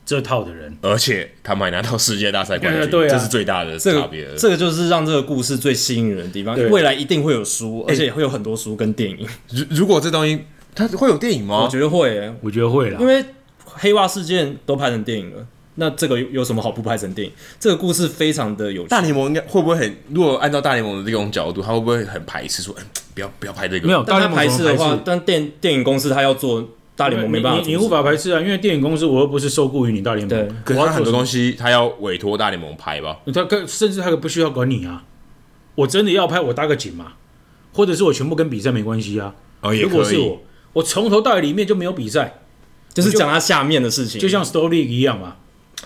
这套的人，而且他们还拿到世界大赛冠军，对，这是最大的差别。这个就是让这个故事最吸引人的地方。未来一定会有书，而且也会有很多书跟电影。如如果这东西它会有电影吗？我觉得会，我觉得会啦，因为黑袜事件都拍成电影了。那这个有什么好不拍成电影？这个故事非常的有趣。大联盟应该会不会很？如果按照大联盟的这种角度，他会不会很排斥说，嗯，不要不要拍这个？没有，大联盟排斥的话，但电电影公司他要做大联盟没办法，你你无法排斥啊，因为电影公司我又不是受雇于你大联盟。对，可是他很多东西他要委托大联盟拍吧？他甚至他可不需要管你啊！我真的要拍，我搭个景嘛，或者是我全部跟比赛没关系啊。哦，也可以。如果是我，我从头到尾里面就没有比赛，就是讲他下面的事情，就像 Story 一样嘛。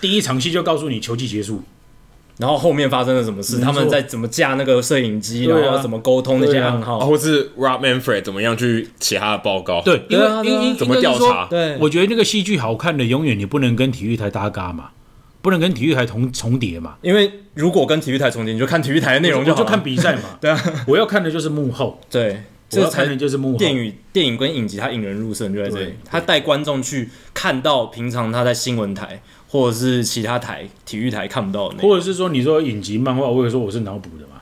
第一场戏就告诉你球季结束，然后后面发生了什么事，他们在怎么架那个摄影机，然后怎么沟通那些暗号，或是 Rob Manfred 怎么样去写他的报告？对，因为因为怎么调查？对，我觉得那个戏剧好看的，永远你不能跟体育台搭嘎嘛，不能跟体育台重重叠嘛。因为如果跟体育台重叠，你就看体育台的内容，就就看比赛嘛。对啊，我要看的就是幕后。对，我要看的就是幕后。电影电影跟影集，它引人入胜就在这里，它带观众去看到平常他在新闻台。或者是其他台体育台看不到的，或者是说你说影集漫画，我会说我是脑补的嘛？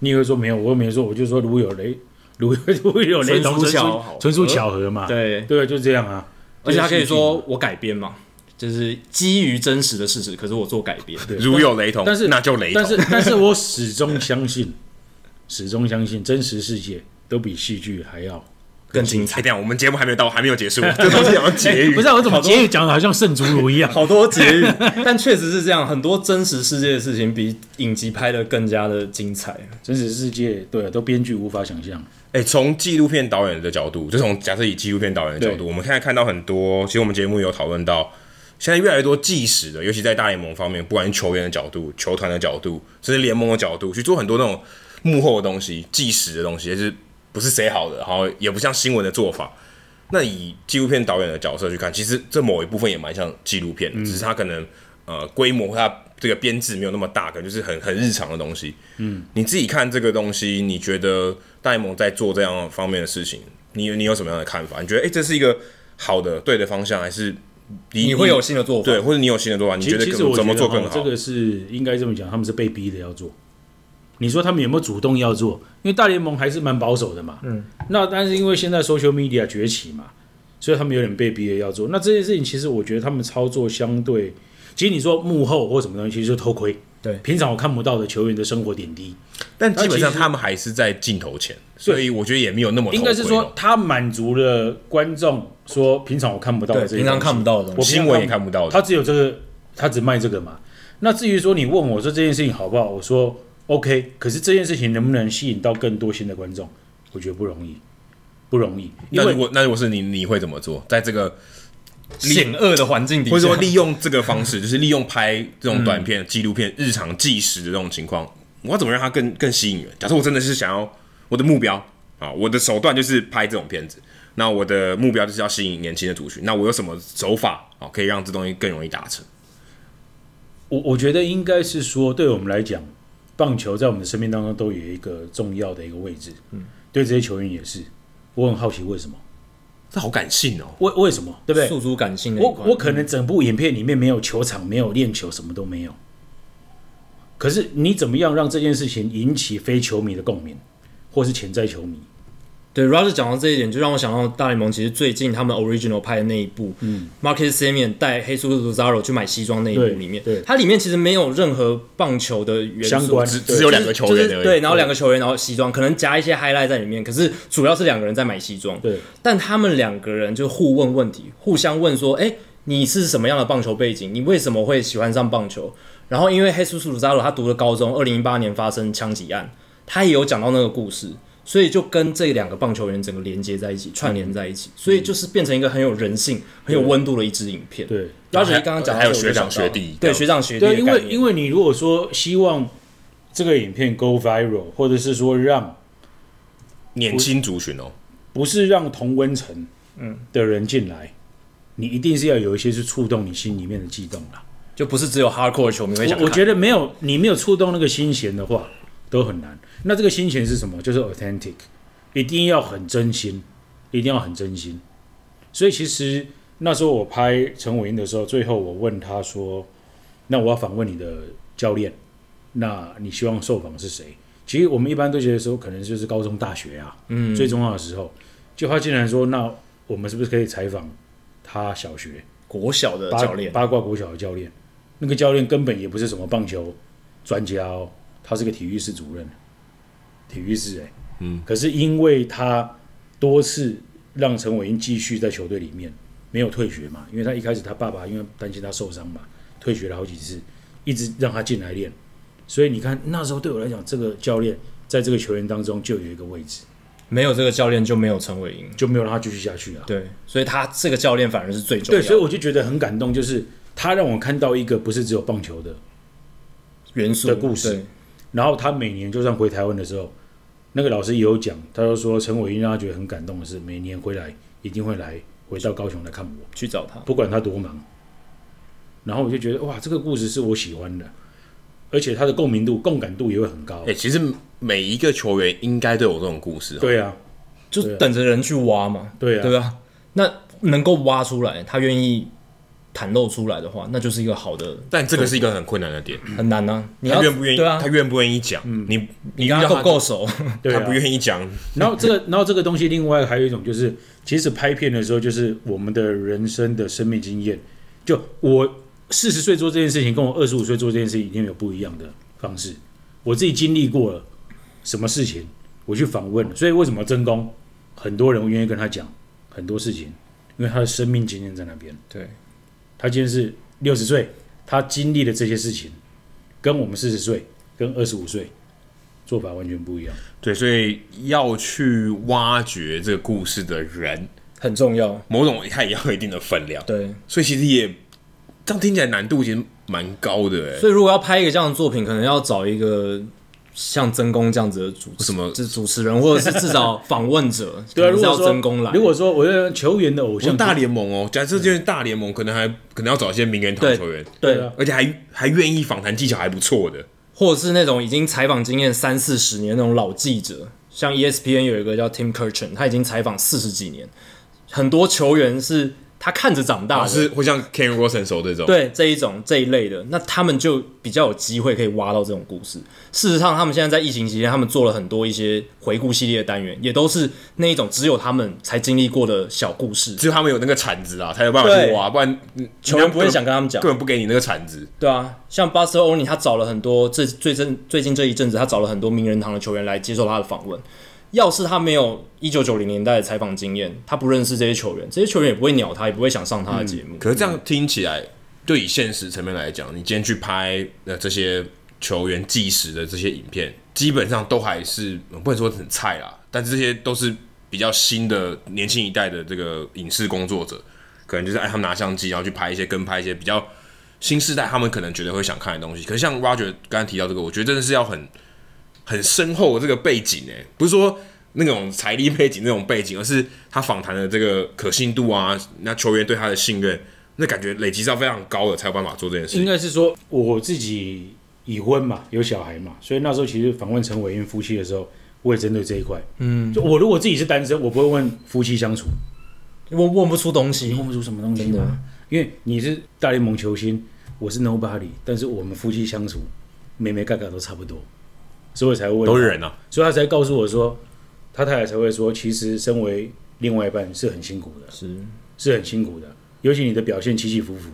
你会说没有，我又没说，我就说如有雷，如如有雷同，纯属纯属巧合嘛？对对，就这样啊。而且他可以说我改编嘛，就是基于真实的事实，可是我做改编。如有雷同，但是那就雷同。但是但是我始终相信，始终相信真实世界都比戏剧还要。更精彩。这样，我们节目还没有到，还没有结束。这都是讲结语，不是我怎么结语讲的好像圣主如一样，好多结语。但确实是这样，很多真实世界的事情比影集拍的更加的精彩。真实世界，对，都编剧无法想象。哎，从纪录片导演的角度，就从假设以纪录片导演的角度，我们现在看到很多，其实我们节目有讨论到，现在越来越多纪实的，尤其在大联盟方面，不管是球员的角度、球团的角度，甚至联盟的角度，去做很多那种幕后的东西、纪实的东西，也是。不是谁好的，然后也不像新闻的做法。那以纪录片导演的角色去看，其实这某一部分也蛮像纪录片，嗯、只是它可能呃规模它这个编制没有那么大，可能就是很很日常的东西。嗯，你自己看这个东西，你觉得戴蒙在做这样方面的事情，你你有什么样的看法？你觉得哎，这是一个好的对的方向，还是你，你会有新的做法？对，或者你有新的做法？你觉得怎么做更好？这个是应该这么讲，他们是被逼的要做。你说他们有没有主动要做？因为大联盟还是蛮保守的嘛。嗯。那但是因为现在 social media 崛起嘛，所以他们有点被逼的要做。那这件事情其实我觉得他们操作相对，其实你说幕后或什么东西，其实就偷窥。对。平常我看不到的球员的生活点滴，但基本上他们还是在镜头前，所以我觉得也没有那么。应该是说他满足了观众说平常我看不到的这些，平常看不到的，我新闻也看不到的。他只有这个，他只卖这个嘛。那至于说你问我说这件事情好不好，我说。OK，可是这件事情能不能吸引到更多新的观众？我觉得不容易，不容易。那如果那如果是你，你会怎么做？在这个险恶的环境底下，或者说利用这个方式，就是利用拍这种短片、纪录片、日常纪实的这种情况，我要怎么让它更更吸引人？假设我真的是想要我的目标啊，我的手段就是拍这种片子，那我的目标就是要吸引年轻的族群。那我有什么手法啊，可以让这东西更容易达成？我我觉得应该是说，对我们来讲，棒球在我们的生命当中都有一个重要的一个位置。嗯，对这些球员也是。我很好奇为什么？这好感性哦。为为什么？对不对？诉诸感性的。我我可能整部影片里面没有球场，没有练球，什么都没有。可是你怎么样让这件事情引起非球迷的共鸣，或是潜在球迷？对，Roger 讲到这一点，就让我想到大联盟其实最近他们 Original 拍的那一部，嗯，Marcus Semien 带黑叔 Luzardo 去买西装那一部里面，对，它里面其实没有任何棒球的元素，相关只只有两个球员，对，然后两个球员，然后西装，可能夹一些 highlight 在里面，可是主要是两个人在买西装，对，但他们两个人就互问问题，互相问说，哎，你是什么样的棒球背景？你为什么会喜欢上棒球？然后因为黑叔 Luzardo 他读的高中，二零一八年发生枪击案，他也有讲到那个故事。所以就跟这两个棒球员整个连接在一起，串联在一起，所以就是变成一个很有人性、很有温度的一支影片。对，而且刚刚讲还有学长学弟，对学长学弟。对，因为因为你如果说希望这个影片 go viral，或者是说让年轻族群哦，不是让同温层嗯的人进来，你一定是要有一些是触动你心里面的悸动啦，就不是只有 hardcore 的球迷会想。我我觉得没有你没有触动那个心弦的话，都很难。那这个心情是什么？就是 authentic，一定要很真心，一定要很真心。所以其实那时候我拍陈伟英的时候，最后我问他说：“那我要访问你的教练，那你希望受访是谁？”其实我们一般都觉得说，可能就是高中、大学啊，嗯，最重要的时候。就他竟然说：“那我们是不是可以采访他小学、国小的教练？八卦国小的教练？那个教练根本也不是什么棒球专家哦，他是个体育室主任。”体育室哎，嗯，可是因为他多次让陈伟英继续在球队里面没有退学嘛，因为他一开始他爸爸因为担心他受伤嘛，退学了好几次，一直让他进来练，所以你看那时候对我来讲，这个教练在这个球员当中就有一个位置，没有这个教练就没有陈伟英，就没有让他继续下去啊。对，所以他这个教练反而是最重要的。对，所以我就觉得很感动，就是他让我看到一个不是只有棒球的元素的故事，然后他每年就算回台湾的时候。那个老师也有讲，他就说陈伟英让他觉得很感动的是，每年回来一定会来回到高雄来看我，去找他，不管他多忙。然后我就觉得哇，这个故事是我喜欢的，而且他的共鸣度、共感度也会很高。哎、欸，其实每一个球员应该都有这种故事。对啊，就等着人去挖嘛。对啊，对啊。那能够挖出来，他愿意。袒露出来的话，那就是一个好的。但这个是一个很困难的点，很难呢、啊。你他愿不愿意？对啊，他愿不愿意讲？嗯、你你跟他够够熟，他不愿意讲。然后这个，然后这个东西，另外还有一种就是，其实拍片的时候，就是我们的人生的生命经验。就我四十岁做这件事情，跟我二十五岁做这件事情，一定有不一样的方式。我自己经历过了什么事情，我去访问，所以为什么真功，很多人愿意跟他讲很多事情，因为他的生命经验在那边。对，他今天是。六十岁，他经历的这些事情，跟我们四十岁、跟二十五岁做法完全不一样。对，所以要去挖掘这个故事的人很重要，某种他也要有一定的分量。对，所以其实也这样听起来难度其实蛮高的哎。所以如果要拍一个这样的作品，可能要找一个。像曾公这样子的主持，什么？是主持人，或者是至少访问者，对啊，如果说曾公来，如果说我要球员的偶像，大联盟哦，假设就是大联盟，可能还可能要找一些名人堂球员，对，而且还还愿意访谈技巧还不错的，或者是那种已经采访经验三四十年那种老记者，像 ESPN 有一个叫 Tim Kurkjian，他已经采访四十几年，很多球员是。他看着长大的，是会像 Ken Rosenthal 这种，对这一种这一类的，那他们就比较有机会可以挖到这种故事。事实上，他们现在在疫情期间，他们做了很多一些回顾系列的单元，也都是那一种只有他们才经历过的小故事，只有他们有那个铲子啊，才有办法去挖，不然球员不会想跟他们讲，根本不给你那个铲子。对啊，像 Buster Olney，他找了很多这最近最近这一阵子，他找了很多名人堂的球员来接受他的访问。要是他没有一九九零年代的采访经验，他不认识这些球员，这些球员也不会鸟他，也不会想上他的节目。可是这样听起来，就以现实层面来讲，你今天去拍呃这些球员计时的这些影片，基本上都还是不能说很菜啦，但是这些都是比较新的年轻一代的这个影视工作者，可能就是哎他们拿相机，然后去拍一些跟拍一些比较新世代他们可能觉得会想看的东西。可是像 Roger 刚才提到这个，我觉得真的是要很。很深厚的这个背景诶，不是说那种财力背景那种背景，而是他访谈的这个可信度啊，那球员对他的信任，那感觉累积到非常高的，才有办法做这件事。应该是说我自己已婚嘛，有小孩嘛，所以那时候其实访问陈伟殷夫妻的时候，我也针对这一块。嗯，就我如果自己是单身，我不会问夫妻相处，问问不出东西，问不出什么东西的？因为你是大联盟球星，我是 nobody，但是我们夫妻相处，每每嘎嘎都差不多，所以才会问。都是人啊，所以他才告诉我说，他太太才会说，其实身为另外一半是很辛苦的，是。是很辛苦的，尤其你的表现起起伏伏，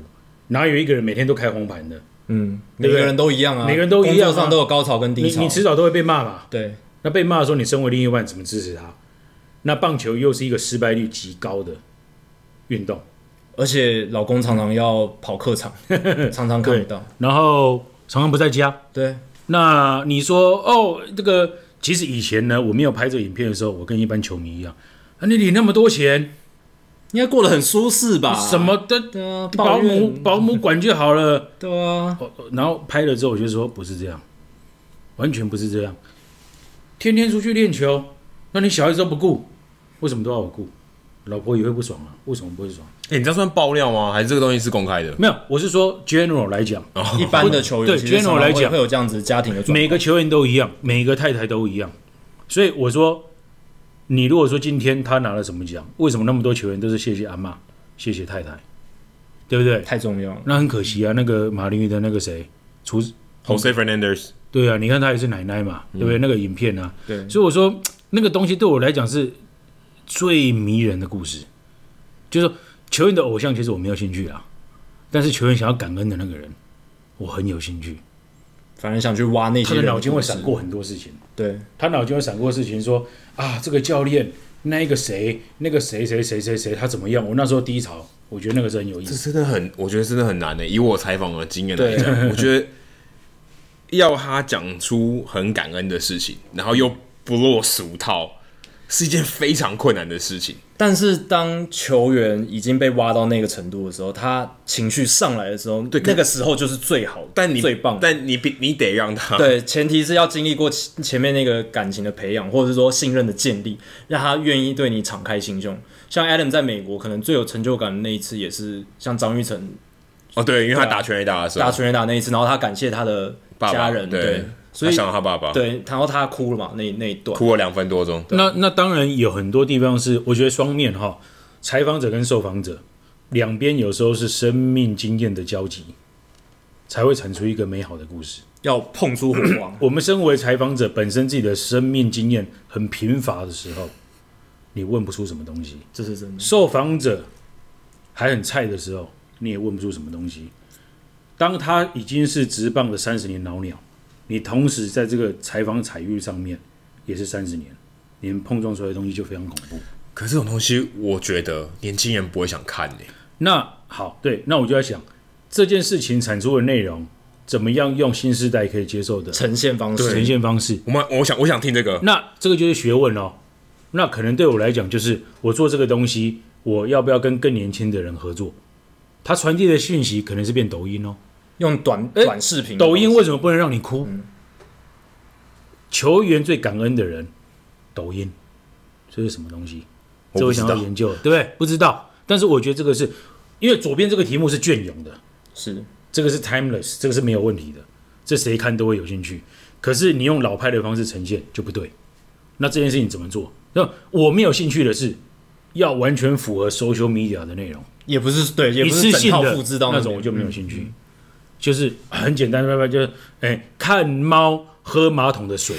哪有一个人每天都开红盘的？嗯，每个人都一样啊，每个人都一样，工作上都有高潮跟低潮，你你迟早都会被骂嘛。对，那被骂的时候，你身为另一半怎么支持他？那棒球又是一个失败率极高的运动。而且老公常常要跑客场，常常看不到，然后常常不在家。对，那你说哦，这个其实以前呢，我没有拍这个影片的时候，我跟一般球迷一样，啊，你领那么多钱，应该过得很舒适吧？什么的，对啊，保姆保姆管就好了。对啊，然后拍了之后，我就说不是这样，完全不是这样。天天出去练球，那你小孩子都不顾，为什么都要我顾？老婆也会不爽啊？为什么不会爽？哎、欸，你这算爆料吗？还是这个东西是公开的？没有，我是说 general 来讲，哦、一般的球员对 general 来讲会有这样子家庭的状，每个球员都一样，每个太太都一样。所以我说，你如果说今天他拿了什么奖，为什么那么多球员都是谢谢阿妈，谢谢太太，对不对？太重要了，那很可惜啊。那个马林鱼的那个谁，厨 Jose Fernandez，对啊，你看他也是奶奶嘛，对不对？嗯、那个影片啊，对。所以我说，那个东西对我来讲是。最迷人的故事，就是说球员的偶像，其实我没有兴趣啊。但是球员想要感恩的那个人，我很有兴趣。反正想去挖那些，他的脑筋会闪过很多事情。对，他脑筋会闪过事情，说啊，这个教练，那一个谁，那个谁谁谁谁谁，他怎么样？我那时候低潮，我觉得那个是很有意思。这真的很，我觉得真的很难的。以我采访的经验来讲，我觉得要他讲出很感恩的事情，然后又不落俗套。是一件非常困难的事情，但是当球员已经被挖到那个程度的时候，他情绪上来的时候，对，那个时候就是最好的，但你最棒，但你必你得让他对，前提是要经历过前面那个感情的培养，或者是说信任的建立，让他愿意对你敞开心胸。像 Adam 在美国可能最有成就感的那一次，也是像张玉成哦，对，因为他打全垒打的时候，打全垒打那一次，然后他感谢他的家人，爸爸对。对所以他想到他爸爸，对，然后他哭了嘛？那那一段哭了两分多钟。那那当然有很多地方是我觉得双面哈，采访者跟受访者两边有时候是生命经验的交集，才会产出一个美好的故事。要碰出火花。我们身为采访者，本身自己的生命经验很贫乏的时候，你问不出什么东西，这是真的。受访者还很菜的时候，你也问不出什么东西。当他已经是直棒的三十年老鸟。你同时在这个采访采域上面也是三十年，你们碰撞出来的东西就非常恐怖。可是这种东西，我觉得年轻人不会想看的。那好，对，那我就在想这件事情产出的内容，怎么样用新时代可以接受的呈现方式？呈现方式，我们我想我想听这个。那这个就是学问哦。那可能对我来讲，就是我做这个东西，我要不要跟更年轻的人合作？他传递的讯息可能是变抖音哦。用短短视频，抖音为什么不能让你哭？嗯、球员最感恩的人，抖音，这是什么东西？这我想要研究，对不对？不知道，但是我觉得这个是因为左边这个题目是隽永的，是这个是 timeless，这个是没有问题的，这谁看都会有兴趣。可是你用老派的方式呈现就不对。那这件事情怎么做？那我没有兴趣的是要完全符合 social media 的内容，也不是对，也不是整套复制到那种，我就没有兴趣。嗯就是很简单的办法，就是哎，看猫喝马桶的水，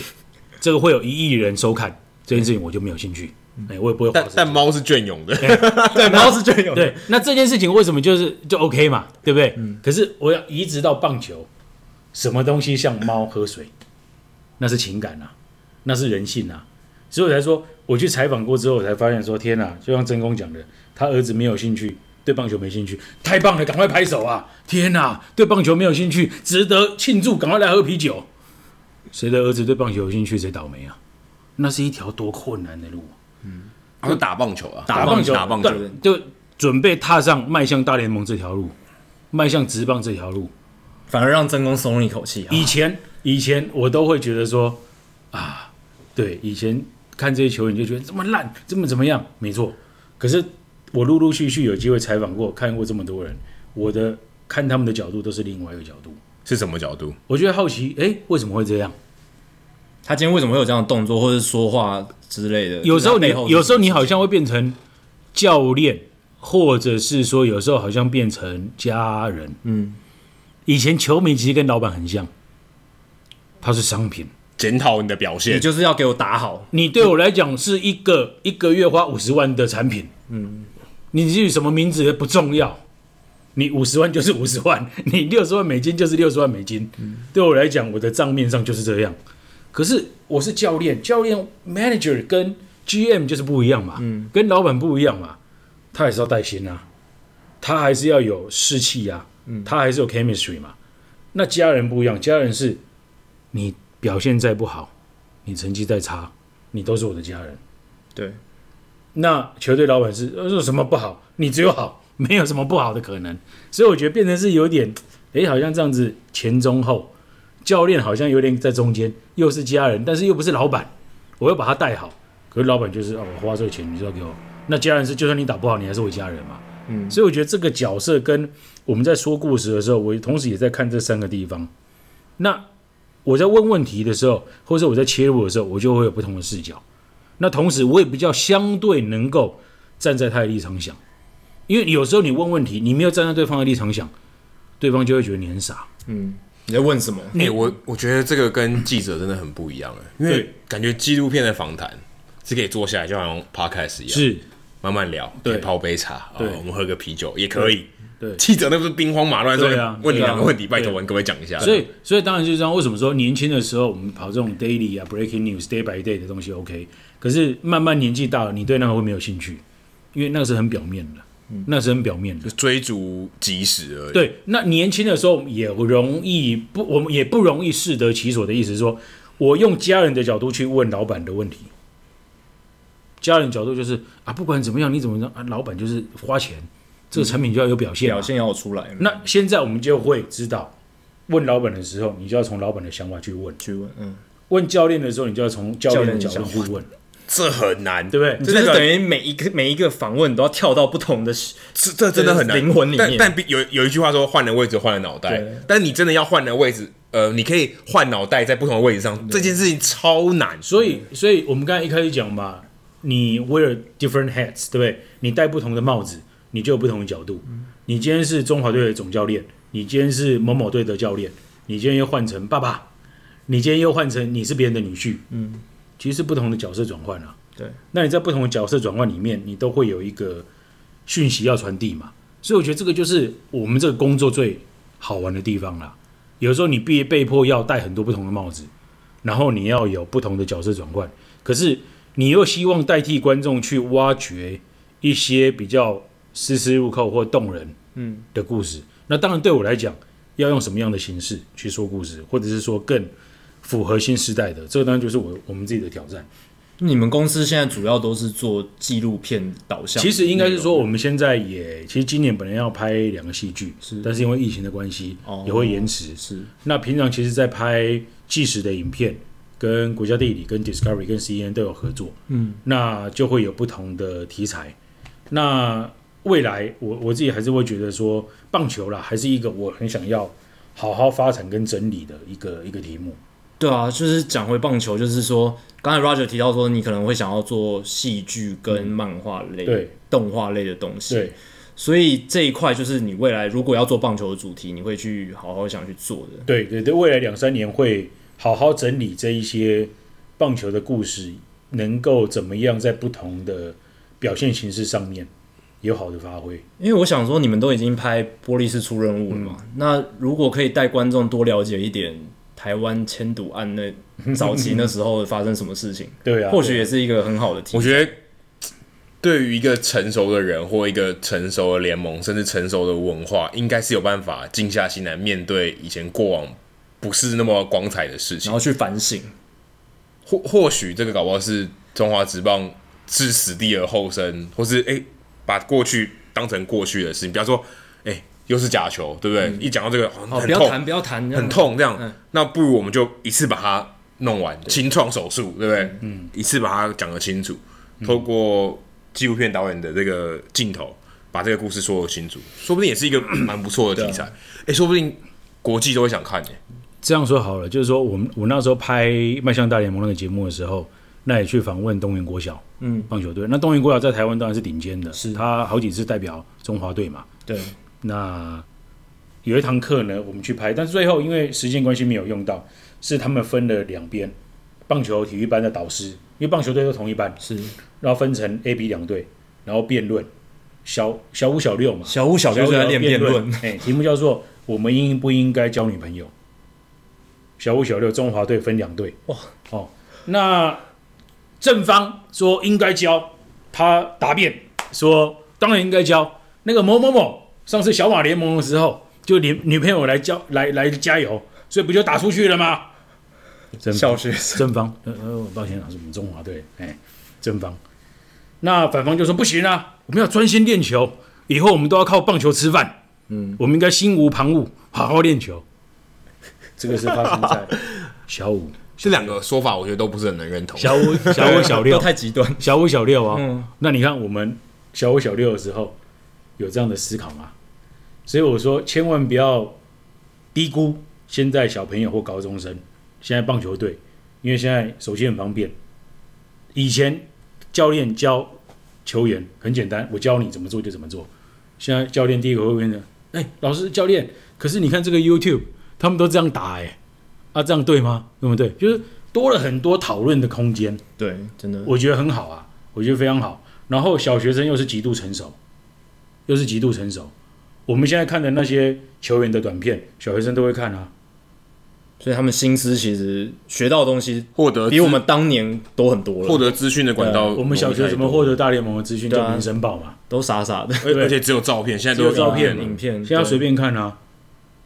这个会有一亿人收看这件事情，我就没有兴趣。哎，我也不会。但但猫是隽永的，对，猫是隽永的。对，那这件事情为什么就是就 OK 嘛，对不对？嗯。可是我要移植到棒球，什么东西像猫喝水？那是情感啊，那是人性啊。所以我才说，我去采访过之后，我才发现说，天哪！就像真公讲的，他儿子没有兴趣。对棒球没兴趣，太棒了，赶快拍手啊！天哪，对棒球没有兴趣，值得庆祝，赶快来喝啤酒。谁的儿子对棒球有兴趣，谁倒霉啊？那是一条多困难的路。嗯，他说打棒球啊，打棒球，打棒球，就准备踏上迈向大联盟这条路，迈向职棒这条路，反而让真空松了一口气。以前，以前我都会觉得说啊，对，以前看这些球员就觉得这么烂，这么怎么样？没错。可是我陆陆续续有机会采访过、看过这么多人，我的看他们的角度都是另外一个角度。是什么角度？我觉得好奇，哎，为什么会这样？他今天为什么会有这样的动作，或者说话之类的？有时候你，有时候你好像会变成教练，或者是说，有时候好像变成家人。嗯，以前球迷其实跟老板很像，他是商品，检讨你的表现，你就是要给我打好。你对我来讲是一个一个月花五十万的产品。嗯，你至于什么名字不重要。你五十万就是五十万，你六十万美金就是六十万美金。嗯、对我来讲，我的账面上就是这样。可是我是教练，教练 manager 跟 GM 就是不一样嘛，嗯、跟老板不一样嘛。他还是要带薪啊，他还是要有士气啊，嗯、他还是有 chemistry 嘛。那家人不一样，家人是你表现再不好，你成绩再差，你都是我的家人。对。那球队老板是有什么不好，你只有好。没有什么不好的可能，所以我觉得变成是有点，诶，好像这样子前中后，教练好像有点在中间，又是家人，但是又不是老板，我要把他带好，可是老板就是哦，我花这个钱，你就要给我。那家人是，就算你打不好，你还是我家人嘛。嗯，所以我觉得这个角色跟我们在说故事的时候，我同时也在看这三个地方。那我在问问题的时候，或者我在切入的时候，我就会有不同的视角。那同时我也比较相对能够站在他的立场想。因为有时候你问问题，你没有站在对方的立场想，对方就会觉得你很傻。嗯，你在问什么？哎、欸，我我觉得这个跟记者真的很不一样哎，因为感觉纪录片的访谈是可以坐下来，就好像 podcast 一样，是慢慢聊，对，泡杯茶，对，我们喝个啤酒也可以。对，记者那不是兵荒马乱，对啊，问你两个问题，拜托，我跟各位讲一下。所以，所以当然就是这样。为什么说年轻的时候我们跑这种 daily 啊、breaking news、day by day 的东西 OK，可是慢慢年纪大了，你对那个会没有兴趣，因为那个是很表面的。那是很表面的，追逐即时而已。对，那年轻的时候也容易不，我们也不容易适得其所的意思是说，我用家人的角度去问老板的问题。家人角度就是啊，不管怎么样，你怎么样啊，老板就是花钱，这个产品就要有表现，表现要出来。那现在我们就会知道，问老板的时候，你就要从老板的想法去问，去问。嗯，问教练的时候，你就要从教练的角度去问。这很难，对不对？就是等于每一个每一个访问你都要跳到不同的，这这真的很难。灵魂里面，但但有有一句话说，换了位置换了脑袋。但你真的要换了位置，呃，你可以换脑袋在不同的位置上，这件事情超难。所以，所以我们刚才一开始讲吧，你 wear different hats，对不对？你戴不同的帽子，你就有不同的角度。你今天是中华队的总教练，你今天是某某队的教练，你今天又换成爸爸，你今天又换成你是别人的女婿，嗯。其实是不同的角色转换啊，对。那你在不同的角色转换里面，你都会有一个讯息要传递嘛。所以我觉得这个就是我们这个工作最好玩的地方啦。有时候你被被迫要戴很多不同的帽子，然后你要有不同的角色转换，可是你又希望代替观众去挖掘一些比较丝丝入扣或动人嗯的故事。嗯、那当然对我来讲，要用什么样的形式去说故事，或者是说更。符合新时代的，这个当然就是我我们自己的挑战。你们公司现在主要都是做纪录片导向，其实应该是说，我们现在也其实今年本来要拍两个戏剧，是，但是因为疫情的关系，哦、也会延迟。是，那平常其实在拍纪实的影片，跟国家地理、跟 Discovery、跟 CNN 都有合作。嗯，那就会有不同的题材。那未来我我自己还是会觉得说，棒球啦，还是一个我很想要好好发展跟整理的一个一个题目。对啊，就是讲回棒球，就是说，刚才 Roger 提到说，你可能会想要做戏剧跟漫画类、动画类的东西，对，所以这一块就是你未来如果要做棒球的主题，你会去好好想去做的。对对对，未来两三年会好好整理这一些棒球的故事，能够怎么样在不同的表现形式上面有好的发挥。因为我想说，你们都已经拍《玻璃是出任务》了嘛，嗯、那如果可以带观众多了解一点。台湾迁赌案那 早期那时候发生什么事情？对啊，或许也是一个很好的题。我觉得，对于一个成熟的人或一个成熟的联盟，甚至成熟的文化，应该是有办法静下心来面对以前过往不是那么光彩的事情，然后去反省。或或许这个搞不好是中华职棒置死地而后生，或是哎、欸、把过去当成过去的事情，比方说又是假球，对不对？嗯、一讲到这个，哦，不要谈，不要谈，很痛，这样。嗯、那不如我们就一次把它弄完清创手术，对不对？嗯，一次把它讲得清楚，透过纪录片导演的这个镜头，把这个故事说得清楚，说不定也是一个 蛮不错的题材。哎、啊欸，说不定国际都会想看耶。这样说好了，就是说我们我那时候拍《迈向大联盟》那个节目的时候，那也去访问东元国小，嗯，棒球队。那东元国小在台湾当然是顶尖的，是他好几次代表中华队嘛。对，那有一堂课呢，我们去拍，但是最后因为时间关系没有用到。是他们分了两边，棒球体育班的导师，因为棒球队都同一班，是，然后分成 A、B 两队，然后辩论，小小五小六嘛，小五小六在练辩论，哎，题目叫做我们应不应该交女朋友？小五小六中华队分两队，哇，哦，那正方说应该交，他答辩说当然应该交，那个某某某上次小马联盟的时候，就女女朋友来交来来加油，所以不就打出去了吗？小学正方，呃呃，抱歉啊，是我们中华队，哎，正方。那反方就说不行啊，我们要专心练球，以后我们都要靠棒球吃饭。嗯，我们应该心无旁骛，好好练球。这个是发生在 小五，这两个说法我觉得都不是很能认同。小五、小五、小六 太极端，小五、小六啊。嗯，那你看我们小五、小六的时候有这样的思考吗？所以我说，千万不要低估现在小朋友或高中生。现在棒球队，因为现在手机很方便。以前教练教球员很简单，我教你怎么做就怎么做。现在教练第一个会问的，哎、欸，老师教练，可是你看这个 YouTube，他们都这样打、欸，哎，啊，这样对吗？对不对？就是多了很多讨论的空间。对，真的，我觉得很好啊，我觉得非常好。然后小学生又是极度成熟，又是极度成熟。我们现在看的那些球员的短片，小学生都会看啊。所以他们心思其实学到的东西，获得比我们当年多很多了。获得资讯的管道，我们小学怎么获得大联盟的资讯？就民生报嘛，都傻傻的，而且只有照片，现在都有照片、影片，现在随便看啊。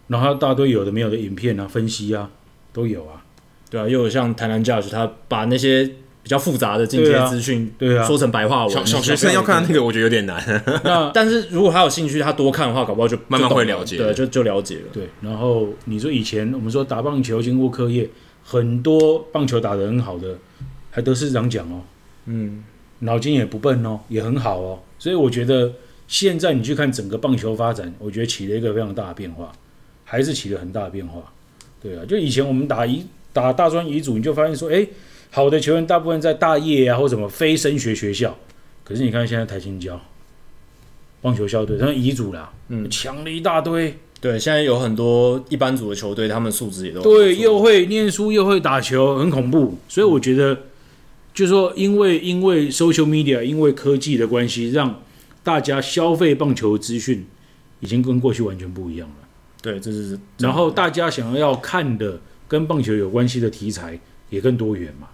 然后大堆有的没有的影片啊，分析啊，都有啊。对啊，又有像台南 Judge，他把那些。比较复杂的进阶资讯，对啊，说成白话文。小小学生要看那个，我觉得有点难。那 但是如果他有兴趣，他多看的话，搞不好就慢慢会了解。对，就就了解了。对，然后你说以前我们说打棒球经过课业，很多棒球打得很好的，还得市长奖哦。嗯，脑筋也不笨哦，也很好哦。所以我觉得现在你去看整个棒球发展，我觉得起了一个非常大的变化，还是起了很大的变化。对啊，就以前我们打一打大专遗嘱，你就发现说，哎。好的球员大部分在大业啊，或什么非升学学校。可是你看现在台新交棒球校队，他们遗嘱啦，嗯，强了一大堆。对，现在有很多一般组的球队，他们素质也都对，又会念书又会打球，很恐怖。所以我觉得，就是说，因为因为 social media，因为科技的关系，让大家消费棒球资讯已经跟过去完全不一样了。对，这是。然后大家想要看的跟棒球有关系的题材也更多元嘛。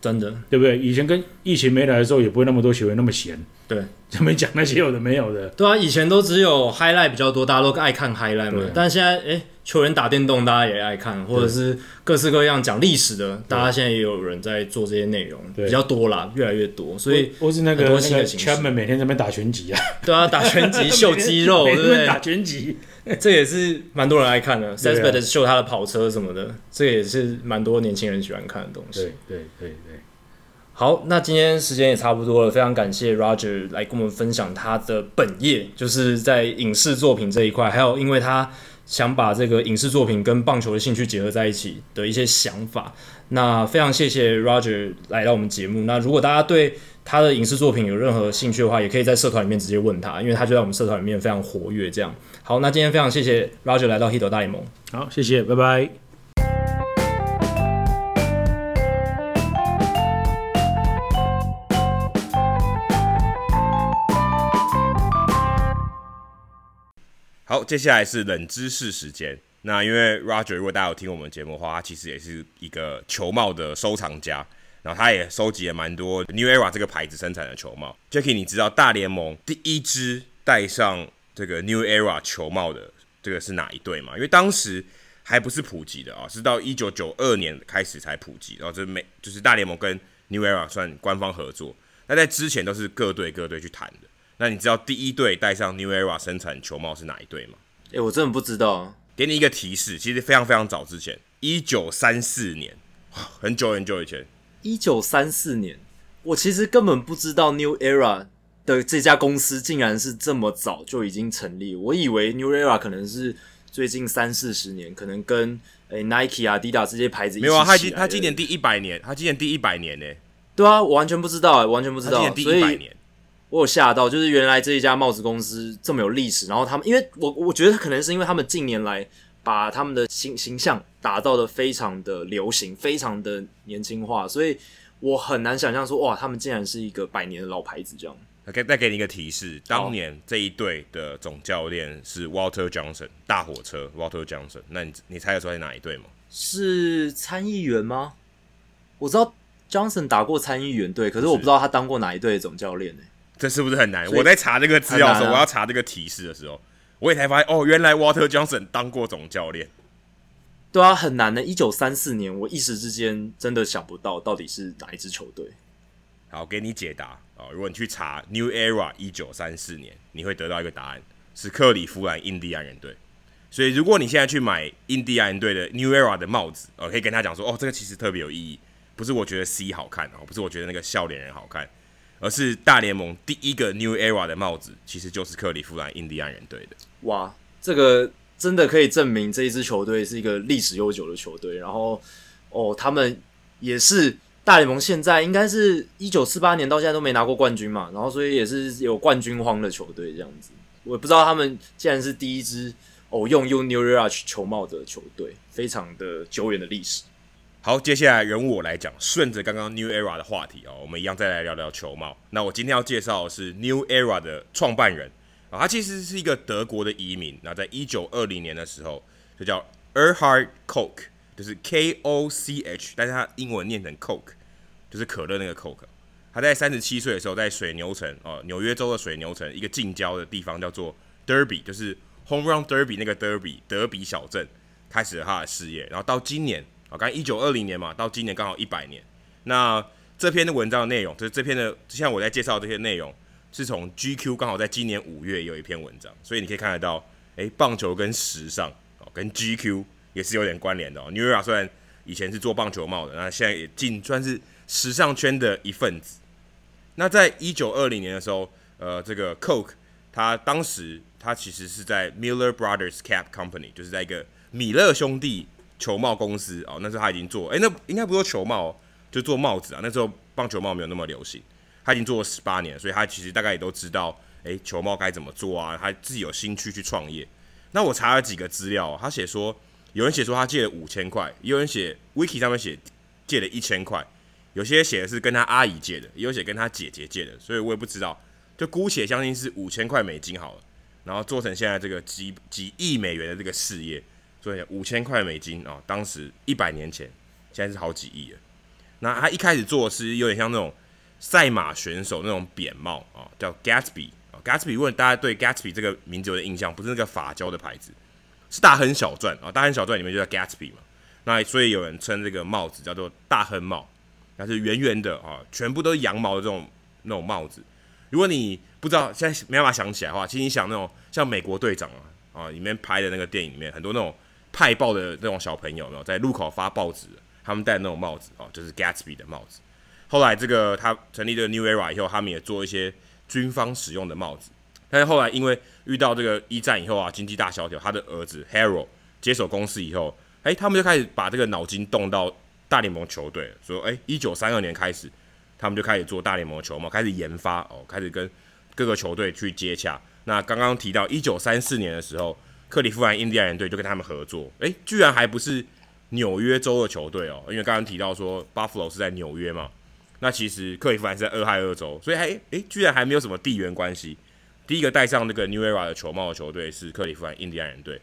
真的，对不对？以前跟疫情没来的时候，也不会那么多球员那么闲。对，就没讲那些有的没有的。对啊，以前都只有 highlight 比较多，大家都爱看 highlight 嘛。但是现在，哎，球员打电动，大家也爱看，或者是各式各样讲历史的，大家现在也有人在做这些内容，比较多啦，越来越多。所以，或是那个那个 Chapman 每天在那边打拳击啊。对啊，打拳击 秀肌肉，对不对？打拳击，这也是蛮多人爱看的。Sespedes 秀他的跑车什么的，这也是蛮多年轻人喜欢看的东西。对对对对。好，那今天时间也差不多了，非常感谢 Roger 来跟我们分享他的本业，就是在影视作品这一块，还有因为他想把这个影视作品跟棒球的兴趣结合在一起的一些想法。那非常谢谢 Roger 来到我们节目。那如果大家对他的影视作品有任何兴趣的话，也可以在社团里面直接问他，因为他就在我们社团里面非常活跃。这样，好，那今天非常谢谢 Roger 来到 Hito 大联盟。好，谢谢，拜拜。好，接下来是冷知识时间。那因为 Roger，如果大家有听我们节目的话，他其实也是一个球帽的收藏家，然后他也收集了蛮多 New Era 这个牌子生产的球帽。Jackie，你知道大联盟第一支戴上这个 New Era 球帽的这个是哪一队嘛？因为当时还不是普及的啊，是到一九九二年开始才普及。然后这美就是大联盟跟 New Era 算官方合作，那在之前都是各队各队去谈的。那你知道第一队戴上 New Era 生产球帽是哪一队吗？诶，我真的不知道。给你一个提示，其实非常非常早之前，一九三四年很久很久以前，一九三四年，我其实根本不知道 New Era 的这家公司竟然是这么早就已经成立。我以为 New Era 可能是最近三四十年，可能跟诶、欸、Nike 啊、Adidas 这些牌子一起没有啊。他今他今年第一百年，他今年第一百年呢。对啊，我完全不知道，完全不知道。今年第一百年，我有吓到，就是原来这一家帽子公司这么有历史。然后他们，因为我我觉得可能是因为他们近年来。把他们的形形象打造的非常的流行，非常的年轻化，所以我很难想象说，哇，他们竟然是一个百年的老牌子这样。OK，再给你一个提示，当年这一队的总教练是 Walter Johnson，大火车 Walter Johnson。那你你猜得出来是哪一队吗？是参议员吗？我知道 Johnson 打过参议员队，可是我不知道他当过哪一队的总教练呢？这是不是很难？我在查这个资料的时候，啊、我要查这个提示的时候。我也才发现哦，原来 Walter Johnson 当过总教练。对啊，很难的。一九三四年，我一时之间真的想不到到底是哪一支球队。好，给你解答啊！如果你去查 New Era 一九三四年，你会得到一个答案，是克里夫兰印第安人队。所以，如果你现在去买印第安人队的 New Era 的帽子，哦，可以跟他讲说，哦，这个其实特别有意义，不是我觉得 C 好看哦，不是我觉得那个笑脸人好看。而是大联盟第一个 New Era 的帽子，其实就是克利夫兰印第安人队的。哇，这个真的可以证明这一支球队是一个历史悠久的球队。然后，哦，他们也是大联盟现在应该是一九四八年到现在都没拿过冠军嘛，然后所以也是有冠军荒的球队这样子。我也不知道他们竟然是第一支哦用用 New Era 球帽的球队，非常的久远的历史。好，接下来人物我来讲，顺着刚刚 New Era 的话题哦，我们一样再来聊聊球帽。那我今天要介绍的是 New Era 的创办人啊，他其实是一个德国的移民。那在一九二零年的时候，就叫 Erhard Koch，就是 K O C H，但是他英文念成 Coke，就是可乐那个 Coke。他在三十七岁的时候，在水牛城哦，纽约州的水牛城一个近郊的地方叫做 Derby，就是 Home Run Derby 那个 Derby 德比小镇，开始了他的事业。然后到今年。啊，刚一九二零年嘛，到今年刚好一百年。那这篇的文章的内容，就是这篇的，像我在介绍这些内容，是从 GQ 刚好在今年五月有一篇文章，所以你可以看得到，诶、棒球跟时尚哦，跟 GQ 也是有点关联的哦。New Era 虽然以前是做棒球帽的，那现在也进算是时尚圈的一份子。那在一九二零年的时候，呃，这个 Coke 他当时他其实是在 Miller Brothers Cap Company，就是在一个米勒兄弟。球帽公司哦，那时候他已经做，诶、欸，那应该不是球帽，就做帽子啊。那时候棒球帽没有那么流行，他已经做了十八年，所以他其实大概也都知道，诶、欸，球帽该怎么做啊。他自己有兴趣去创业。那我查了几个资料，他写说，有人写说他借了五千块，有人写 Wiki 上面写借了一千块，有些写的是跟他阿姨借的，也有写跟他姐姐借的，所以我也不知道，就姑且相信是五千块美金好了，然后做成现在这个几几亿美元的这个事业。所以五千块美金啊、哦，当时一百年前，现在是好几亿了。那他一开始做的是有点像那种赛马选手那种扁帽啊、哦，叫 Gatsby 啊、哦。Gatsby 问大家对 Gatsby 这个名字有点印象，不是那个发胶的牌子，是大亨小传啊、哦。大亨小传里面就叫 Gatsby 嘛。那所以有人称这个帽子叫做大亨帽，它是圆圆的啊、全部都是羊毛的这种那种帽子。如果你不知道现在没办法想起来的话，其实你想那种像美国队长啊啊、里面拍的那个电影里面很多那种。派报的那种小朋友，有没有在路口发报纸？他们戴那种帽子哦，就是 Gatsby 的帽子。后来这个他成立这个 New Era 以后，他们也做一些军方使用的帽子。但是后来因为遇到这个一战以后啊，经济大萧条，他的儿子 Harold 接手公司以后，哎，他们就开始把这个脑筋动到大联盟球队，说，哎，一九三二年开始，他们就开始做大联盟球帽，开始研发哦，开始跟各个球队去接洽。那刚刚提到一九三四年的时候。克利夫兰印第安人队就跟他们合作，诶、居然还不是纽约州的球队哦，因为刚刚提到说 Buffalo 是在纽约嘛，那其实克利夫兰是在俄亥俄州，所以还诶、居然还没有什么地缘关系。第一个戴上那个 New Era 的球帽的球队是克利夫兰印第安人队，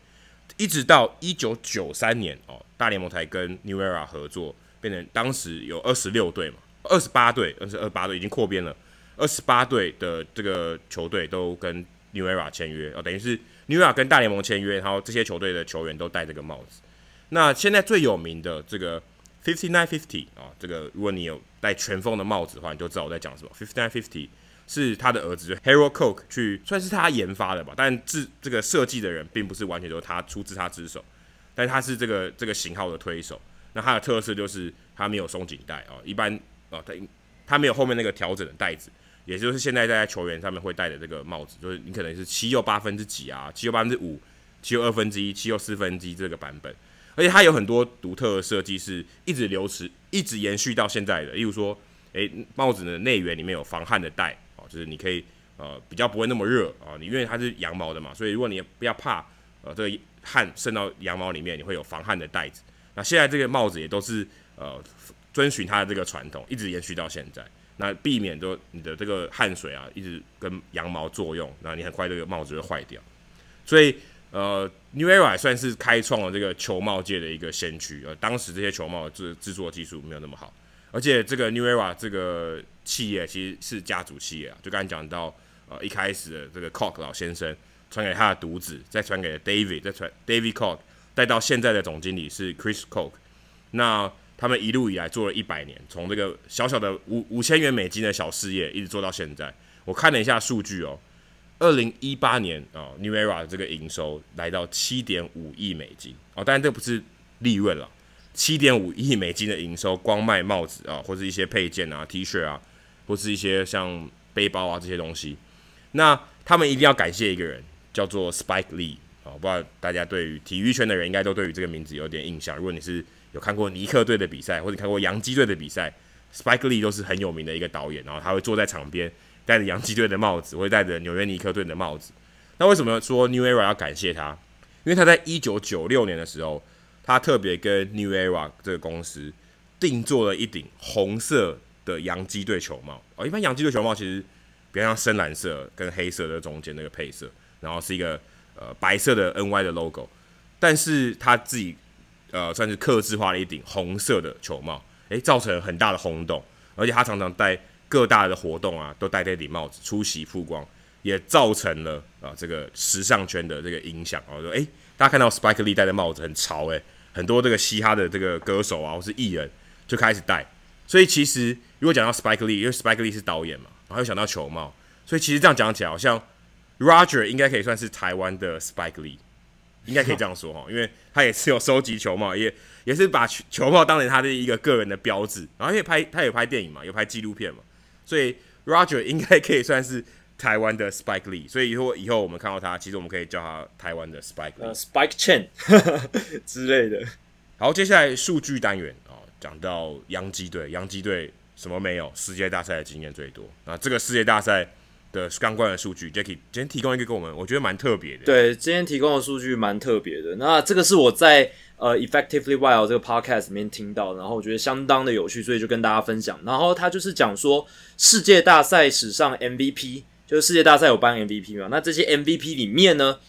一直到一九九三年哦，大联盟才跟 New Era 合作，变成当时有二十六队嘛，二十八队，二十二八队已经扩编了，二十八队的这个球队都跟 New Era 签约哦，等于是。New Era 跟大联盟签约，然后这些球队的球员都戴这个帽子。那现在最有名的这个 Fifty Nine Fifty 啊，这个如果你有戴全封的帽子的话，你就知道我在讲什么。Fifty Nine Fifty 是他的儿子 Harold Koch 去算是他研发的吧，但制这个设计的人并不是完全都他出自他之手，但它是这个这个型号的推手。那它的特色就是它没有松紧带哦，一般哦，它它没有后面那个调整的带子，也就是现在在球员上面会戴的这个帽子，就是你可能是七又八分之几啊，七又八分之五，七又二分之一，七又四分之一这个版本，而且它有很多独特的设计，是一直流持、一直延续到现在的。例如说，诶，帽子的内缘里面有防汗的带哦，就是你可以呃比较不会那么热啊，你因为它是羊毛的嘛，所以如果你不要怕呃这个汗渗到羊毛里面，你会有防汗的带子。那现在这个帽子也都是呃遵循它的这个传统，一直延续到现在。那避免说你的这个汗水啊，一直跟羊毛作用，那你很快这个帽子会坏掉。所以呃，New Era 算是开创了这个球帽界的一个先驱。呃，当时这些球帽制制作技术没有那么好，而且这个 New Era 这个企业其实是家族企业啊。就刚才讲到呃一开始的这个 Cock 老先生传给他的独子，再传给 David，再传 David Koch，带到现在的总经理是 Chris Koch。那他们一路以来做了一百年，从这个小小的五五千元美金的小事业，一直做到现在。我看了一下数据哦，二零一八年啊，New Era 这个营收来到七点五亿美金哦，当然这不是利润了，七点五亿美金的营收，光卖帽子啊，或是一些配件啊、T 恤啊，或是一些像背包啊这些东西。那他们一定要感谢一个人，叫做 Spike Lee 啊，不知道大家对于体育圈的人应该都对于这个名字有点印象。如果你是有看过尼克队的比赛，或者看过洋基队的比赛，Spike Lee 都是很有名的一个导演，然后他会坐在场边，戴着洋基队的帽子，会戴着纽约尼克队的帽子。那为什么说 New Era 要感谢他？因为他在一九九六年的时候，他特别跟 New Era 这个公司定做了一顶红色的洋基队球帽。哦，一般洋基队球帽其实比较像深蓝色跟黑色的中间那个配色，然后是一个呃白色的 NY 的 logo，但是他自己。呃，算是刻制化了一顶红色的球帽，诶、造成很大的轰动，而且他常常戴各大的活动啊，都戴这顶帽子出席曝光，也造成了啊这个时尚圈的这个影响。啊，说诶、大家看到 Spike Lee 戴的帽子很潮诶、很多这个嘻哈的这个歌手啊或是艺人就开始戴，所以其实如果讲到 Spike Lee，因为 Spike Lee 是导演嘛，然后又想到球帽，所以其实这样讲起来，好像 Roger 应该可以算是台湾的 Spike Lee。应该可以这样说哈，因为他也是有收集球帽，也也是把球球帽当成他的一个个人的标志，然后也拍他有拍电影嘛，有拍纪录片嘛，所以 Roger 应该可以算是台湾的 Spike Lee，所以以后以后我们看到他，其实我们可以叫他台湾的 Spike Lee，呃，Spike Chen 之类的。好，接下来数据单元啊，讲到洋基队，洋基队什么没有？世界大赛的经验最多，那这个世界大赛。的相关的数据，Jacky 今天提供一个给我们，我觉得蛮特别的。对，今天提供的数据蛮特别的。那这个是我在呃 Effectively Wild 这个 podcast 里面听到，然后我觉得相当的有趣，所以就跟大家分享。然后他就是讲说，世界大赛史上 MVP，就是世界大赛有颁 MVP 嘛？那这些 MVP 里面呢，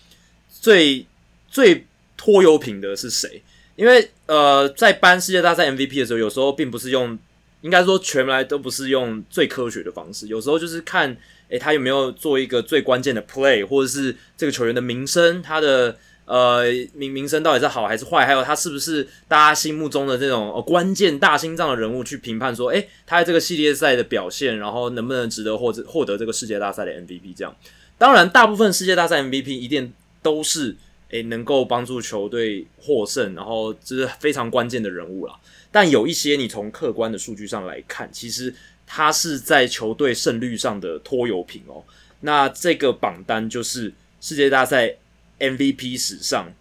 最最拖油瓶的是谁？因为呃，在颁世界大赛 MVP 的时候，有时候并不是用，应该说全来都不是用最科学的方式，有时候就是看。诶，他有没有做一个最关键的 play，或者是这个球员的名声，他的呃名名声到底是好还是坏？还有他是不是大家心目中的这种、呃、关键大心脏的人物？去评判说，诶，他在这个系列赛的表现，然后能不能值得获获得这个世界大赛的 MVP？这样，当然，大部分世界大赛 MVP 一定都是诶能够帮助球队获胜，然后这是非常关键的人物啦。但有一些你从客观的数据上来看，其实。他是在球队胜率上的拖油瓶哦。那这个榜单就是世界大赛 MVP 史上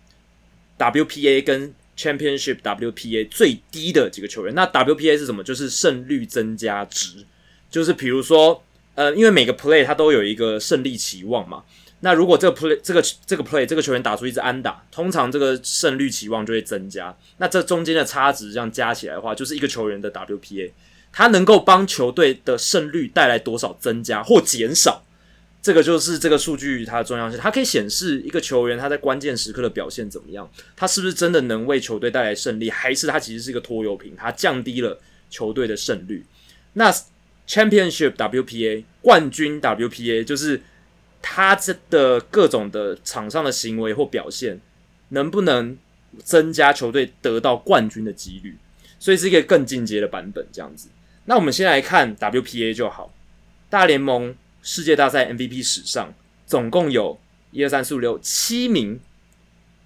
WPA 跟 Championship WPA 最低的几个球员。那 WPA 是什么？就是胜率增加值。就是比如说，呃，因为每个 play 它都有一个胜利期望嘛。那如果这个 play 这个这个 play 这个球员打出一支安打，通常这个胜率期望就会增加。那这中间的差值这样加起来的话，就是一个球员的 WPA。他能够帮球队的胜率带来多少增加或减少，这个就是这个数据它的重要性。它可以显示一个球员他在关键时刻的表现怎么样，他是不是真的能为球队带来胜利，还是他其实是一个拖油瓶，他降低了球队的胜率。那 Championship WPA 冠军 WPA 就是他这的各种的场上的行为或表现，能不能增加球队得到冠军的几率？所以是一个更进阶的版本，这样子。那我们先来看 WPA 就好。大联盟世界大赛 MVP 史上总共有一二三四五六七名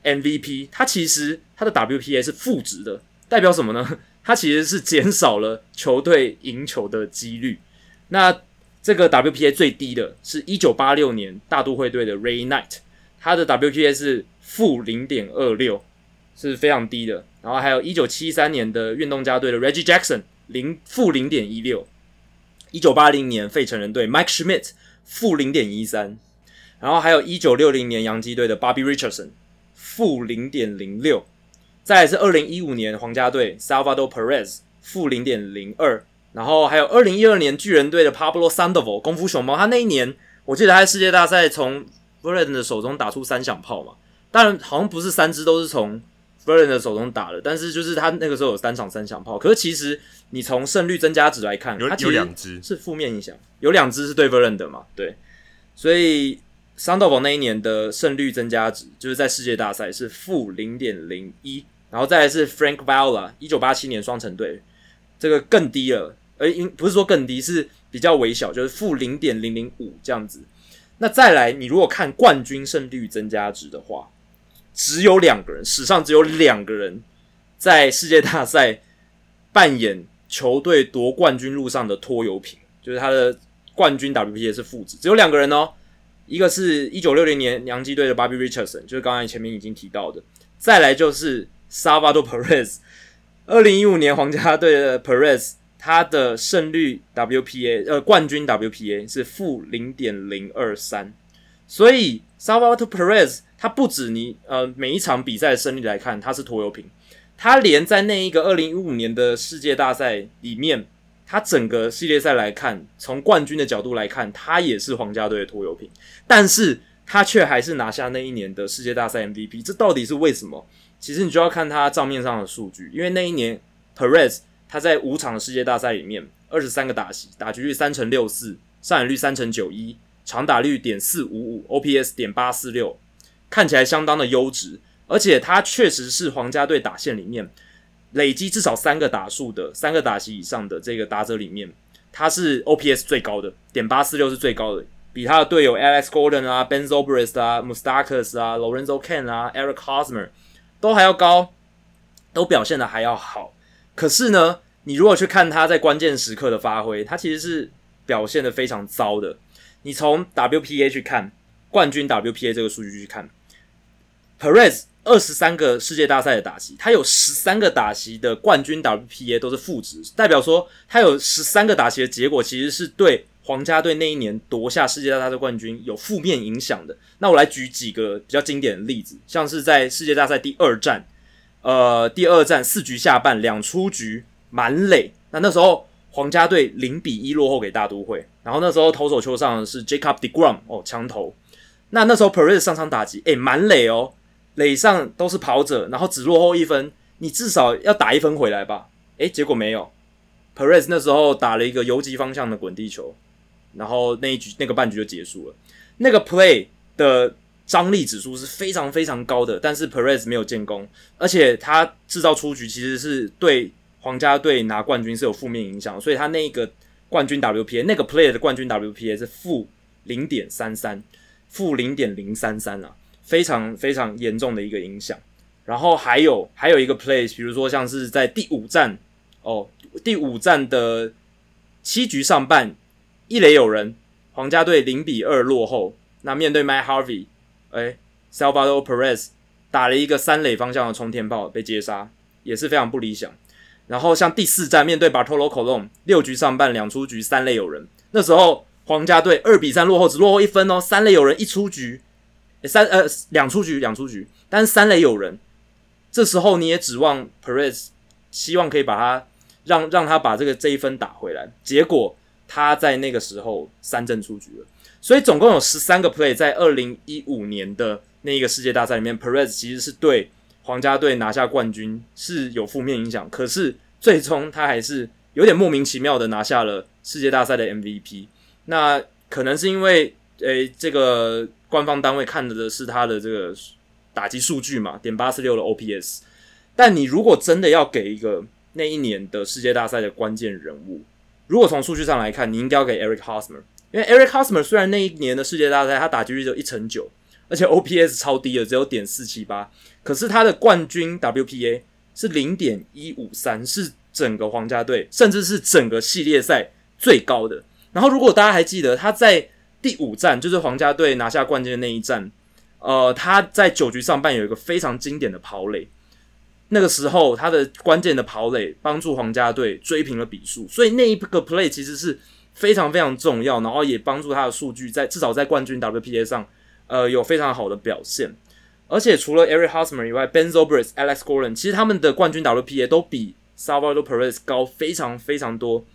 MVP，它其实它的 WPA 是负值的，代表什么呢？它其实是减少了球队赢球的几率。那这个 WPA 最低的是一九八六年大都会队的 Ray Knight，他的 WPA 是负零点二六，是非常低的。然后还有一九七三年的运动家队的 Reggie Jackson，零负零点一六。一九八零年费城人队 Mike Schmidt 负零点一三。然后还有一九六零年洋基队的 Bobby Richardson 负零点零六。再是二零一五年皇家队 Salvador Perez 负零点零二。然后还有二零一二年巨人队的 Pablo Sandoval 功夫熊猫，他那一年我记得他在世界大赛从 v e r l a n 的手中打出三响炮嘛，当然好像不是三支都是从 Verlander 的手中打了，但是就是他那个时候有三场三响炮。可是其实你从胜率增加值来看，他其实有两支是负面影响，有两支是对 Verlander 嘛，对，所以 Sandoval 那一年的胜率增加值就是在世界大赛是负零点零一，然后再来是 Frank Viola 一九八七年双城队这个更低了。而因不是说更低，是比较微小，就是负零点零零五这样子。那再来，你如果看冠军胜率增加值的话，只有两个人，史上只有两个人在世界大赛扮演球队夺冠军路上的拖油瓶，就是他的冠军 WPA 是负值，只有两个人哦。一个是一九六零年洋基队的 Bobby Richardson，就是刚才前面已经提到的。再来就是 Salvador Perez，二零一五年皇家队的 Perez。他的胜率 WPA 呃冠军 WPA 是负零点零二三，所以 Salvador Perez 他不止你呃每一场比赛的胜利来看他是拖油瓶，他连在那一个二零一五年的世界大赛里面，他整个系列赛来看，从冠军的角度来看，他也是皇家队的拖油瓶，但是他却还是拿下那一年的世界大赛 MVP，这到底是为什么？其实你就要看他账面上的数据，因为那一年 Perez。他在五场的世界大赛里面，二十三个打席，打击率三成六四，上垒率三成九一，长打率点四五五，OPS 点八四六，看起来相当的优质。而且他确实是皇家队打线里面累积至少三个打数的三个打席以上的这个打者里面，他是 OPS 最高的，点八四六是最高的，比他的队友 Alex Gordon 啊、Ben Zobrist 啊、Mustakas 啊、Lorenzo Cain 啊、Eric Hosmer 都还要高，都表现的还要好。可是呢，你如果去看他在关键时刻的发挥，他其实是表现的非常糟的。你从 WPA 去看冠军 WPA 这个数据去看，Perez 二十三个世界大赛的打席，他有十三个打席的冠军 WPA 都是负值，代表说他有十三个打席的结果其实是对皇家队那一年夺下世界大赛的冠军有负面影响的。那我来举几个比较经典的例子，像是在世界大赛第二战。呃，第二战四局下半两出局满垒，那那时候皇家队零比一落后给大都会，然后那时候投手丘上的是 Jacob deGrom 哦，强投。那那时候 Perez 上场打击，诶，满垒哦，垒上都是跑者，然后只落后一分，你至少要打一分回来吧？诶，结果没有，Perez 那时候打了一个游击方向的滚地球，然后那一局那个半局就结束了，那个 play 的。张力指数是非常非常高的，但是 Perez 没有建功，而且他制造出局其实是对皇家队拿冠军是有负面影响，所以他那个冠军 WPA 那个 play 的冠军 WPA 是负零点三三，负零点零三三啊，非常非常严重的一个影响。然后还有还有一个 play，比如说像是在第五战哦，第五战的七局上半一垒有人，皇家队零比二落后，那面对 m y Harvey。哎，Salvador Perez 打了一个三垒方向的冲天炮，被接杀，也是非常不理想。然后像第四战面对 Bartolo Colon，六局上半两出局，三垒有人。那时候皇家队二比三落后，只落后一分哦，三垒有人一出局，三呃两出局两出局，但是三垒有人。这时候你也指望 Perez 希望可以把他让让他把这个这一分打回来，结果他在那个时候三振出局了。所以总共有十三个 play 在二零一五年的那一个世界大赛里面，Perez 其实是对皇家队拿下冠军是有负面影响，可是最终他还是有点莫名其妙的拿下了世界大赛的 MVP。那可能是因为诶、这个官方单位看的是他的这个打击数据嘛，点八四六的 OPS。但你如果真的要给一个那一年的世界大赛的关键人物，如果从数据上来看，你应该要给 Eric Hosmer。因为 Eric Hosmer 虽然那一年的世界大赛他打击率只有一成九，而且 OPS 超低的，只有点四七八，可是他的冠军 WPA 是零点一五三，是整个皇家队，甚至是整个系列赛最高的。然后，如果大家还记得他在第五战，就是皇家队拿下冠军的那一战，呃，他在九局上半有一个非常经典的跑垒，那个时候他的关键的跑垒帮助皇家队追平了比数，所以那一个 play 其实是非常非常重要，然后也帮助他的数据在至少在冠军 WPA 上，呃，有非常好的表现。而且除了 Eric Hosmer 以外，Ben Zobrist、Alex Gordon，其实他们的冠军 WPA 都比 Salvador Perez 高非常非常多。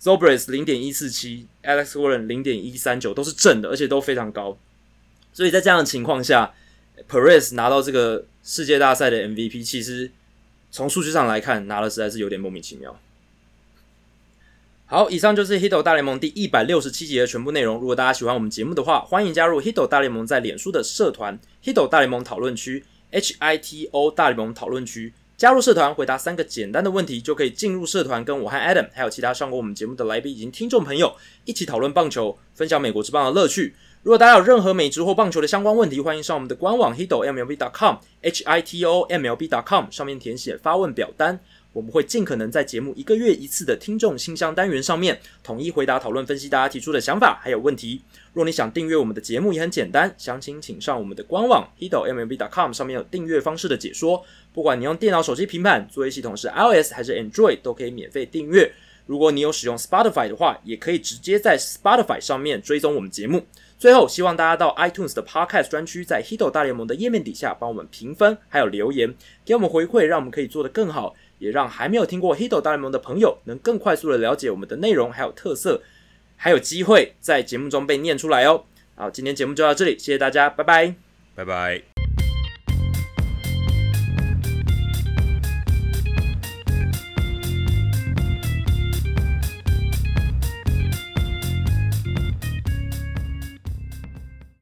Zobrist 零点一四七，Alex Gordon 零点一三九，都是正的，而且都非常高。所以在这样的情况下，Perez 拿到这个世界大赛的 MVP，其实从数据上来看，拿的实在是有点莫名其妙。好，以上就是 Hito 大联盟第一百六十七集的全部内容。如果大家喜欢我们节目的话，欢迎加入 Hito 大联盟在脸书的社团 Hito 大联盟讨论区 H I T O 大联盟讨论区。加入社团，回答三个简单的问题，就可以进入社团，跟我和 Adam 还有其他上过我们节目的来宾以及听众朋友一起讨论棒球，分享美国之棒的乐趣。如果大家有任何美职或棒球的相关问题，欢迎上我们的官网 hito mlb.com h i t o m l b.com 上面填写发问表单。我们会尽可能在节目一个月一次的听众信箱单元上面，统一回答、讨论、分析大家提出的想法还有问题。若你想订阅我们的节目，也很简单，详情请上我们的官网 hitomlb.com，上面有订阅方式的解说。不管你用电脑、手机、平板，作业系统是 iOS 还是 Android，都可以免费订阅。如果你有使用 Spotify 的话，也可以直接在 Spotify 上面追踪我们节目。最后，希望大家到 iTunes 的 Podcast 专区，在 Hito 大联盟的页面底下帮我们评分，还有留言，给我们回馈，让我们可以做得更好。也让还没有听过黑豆大联盟的朋友能更快速的了解我们的内容还有特色，还有机会在节目中被念出来哦。好，今天节目就到这里，谢谢大家，拜拜，拜拜。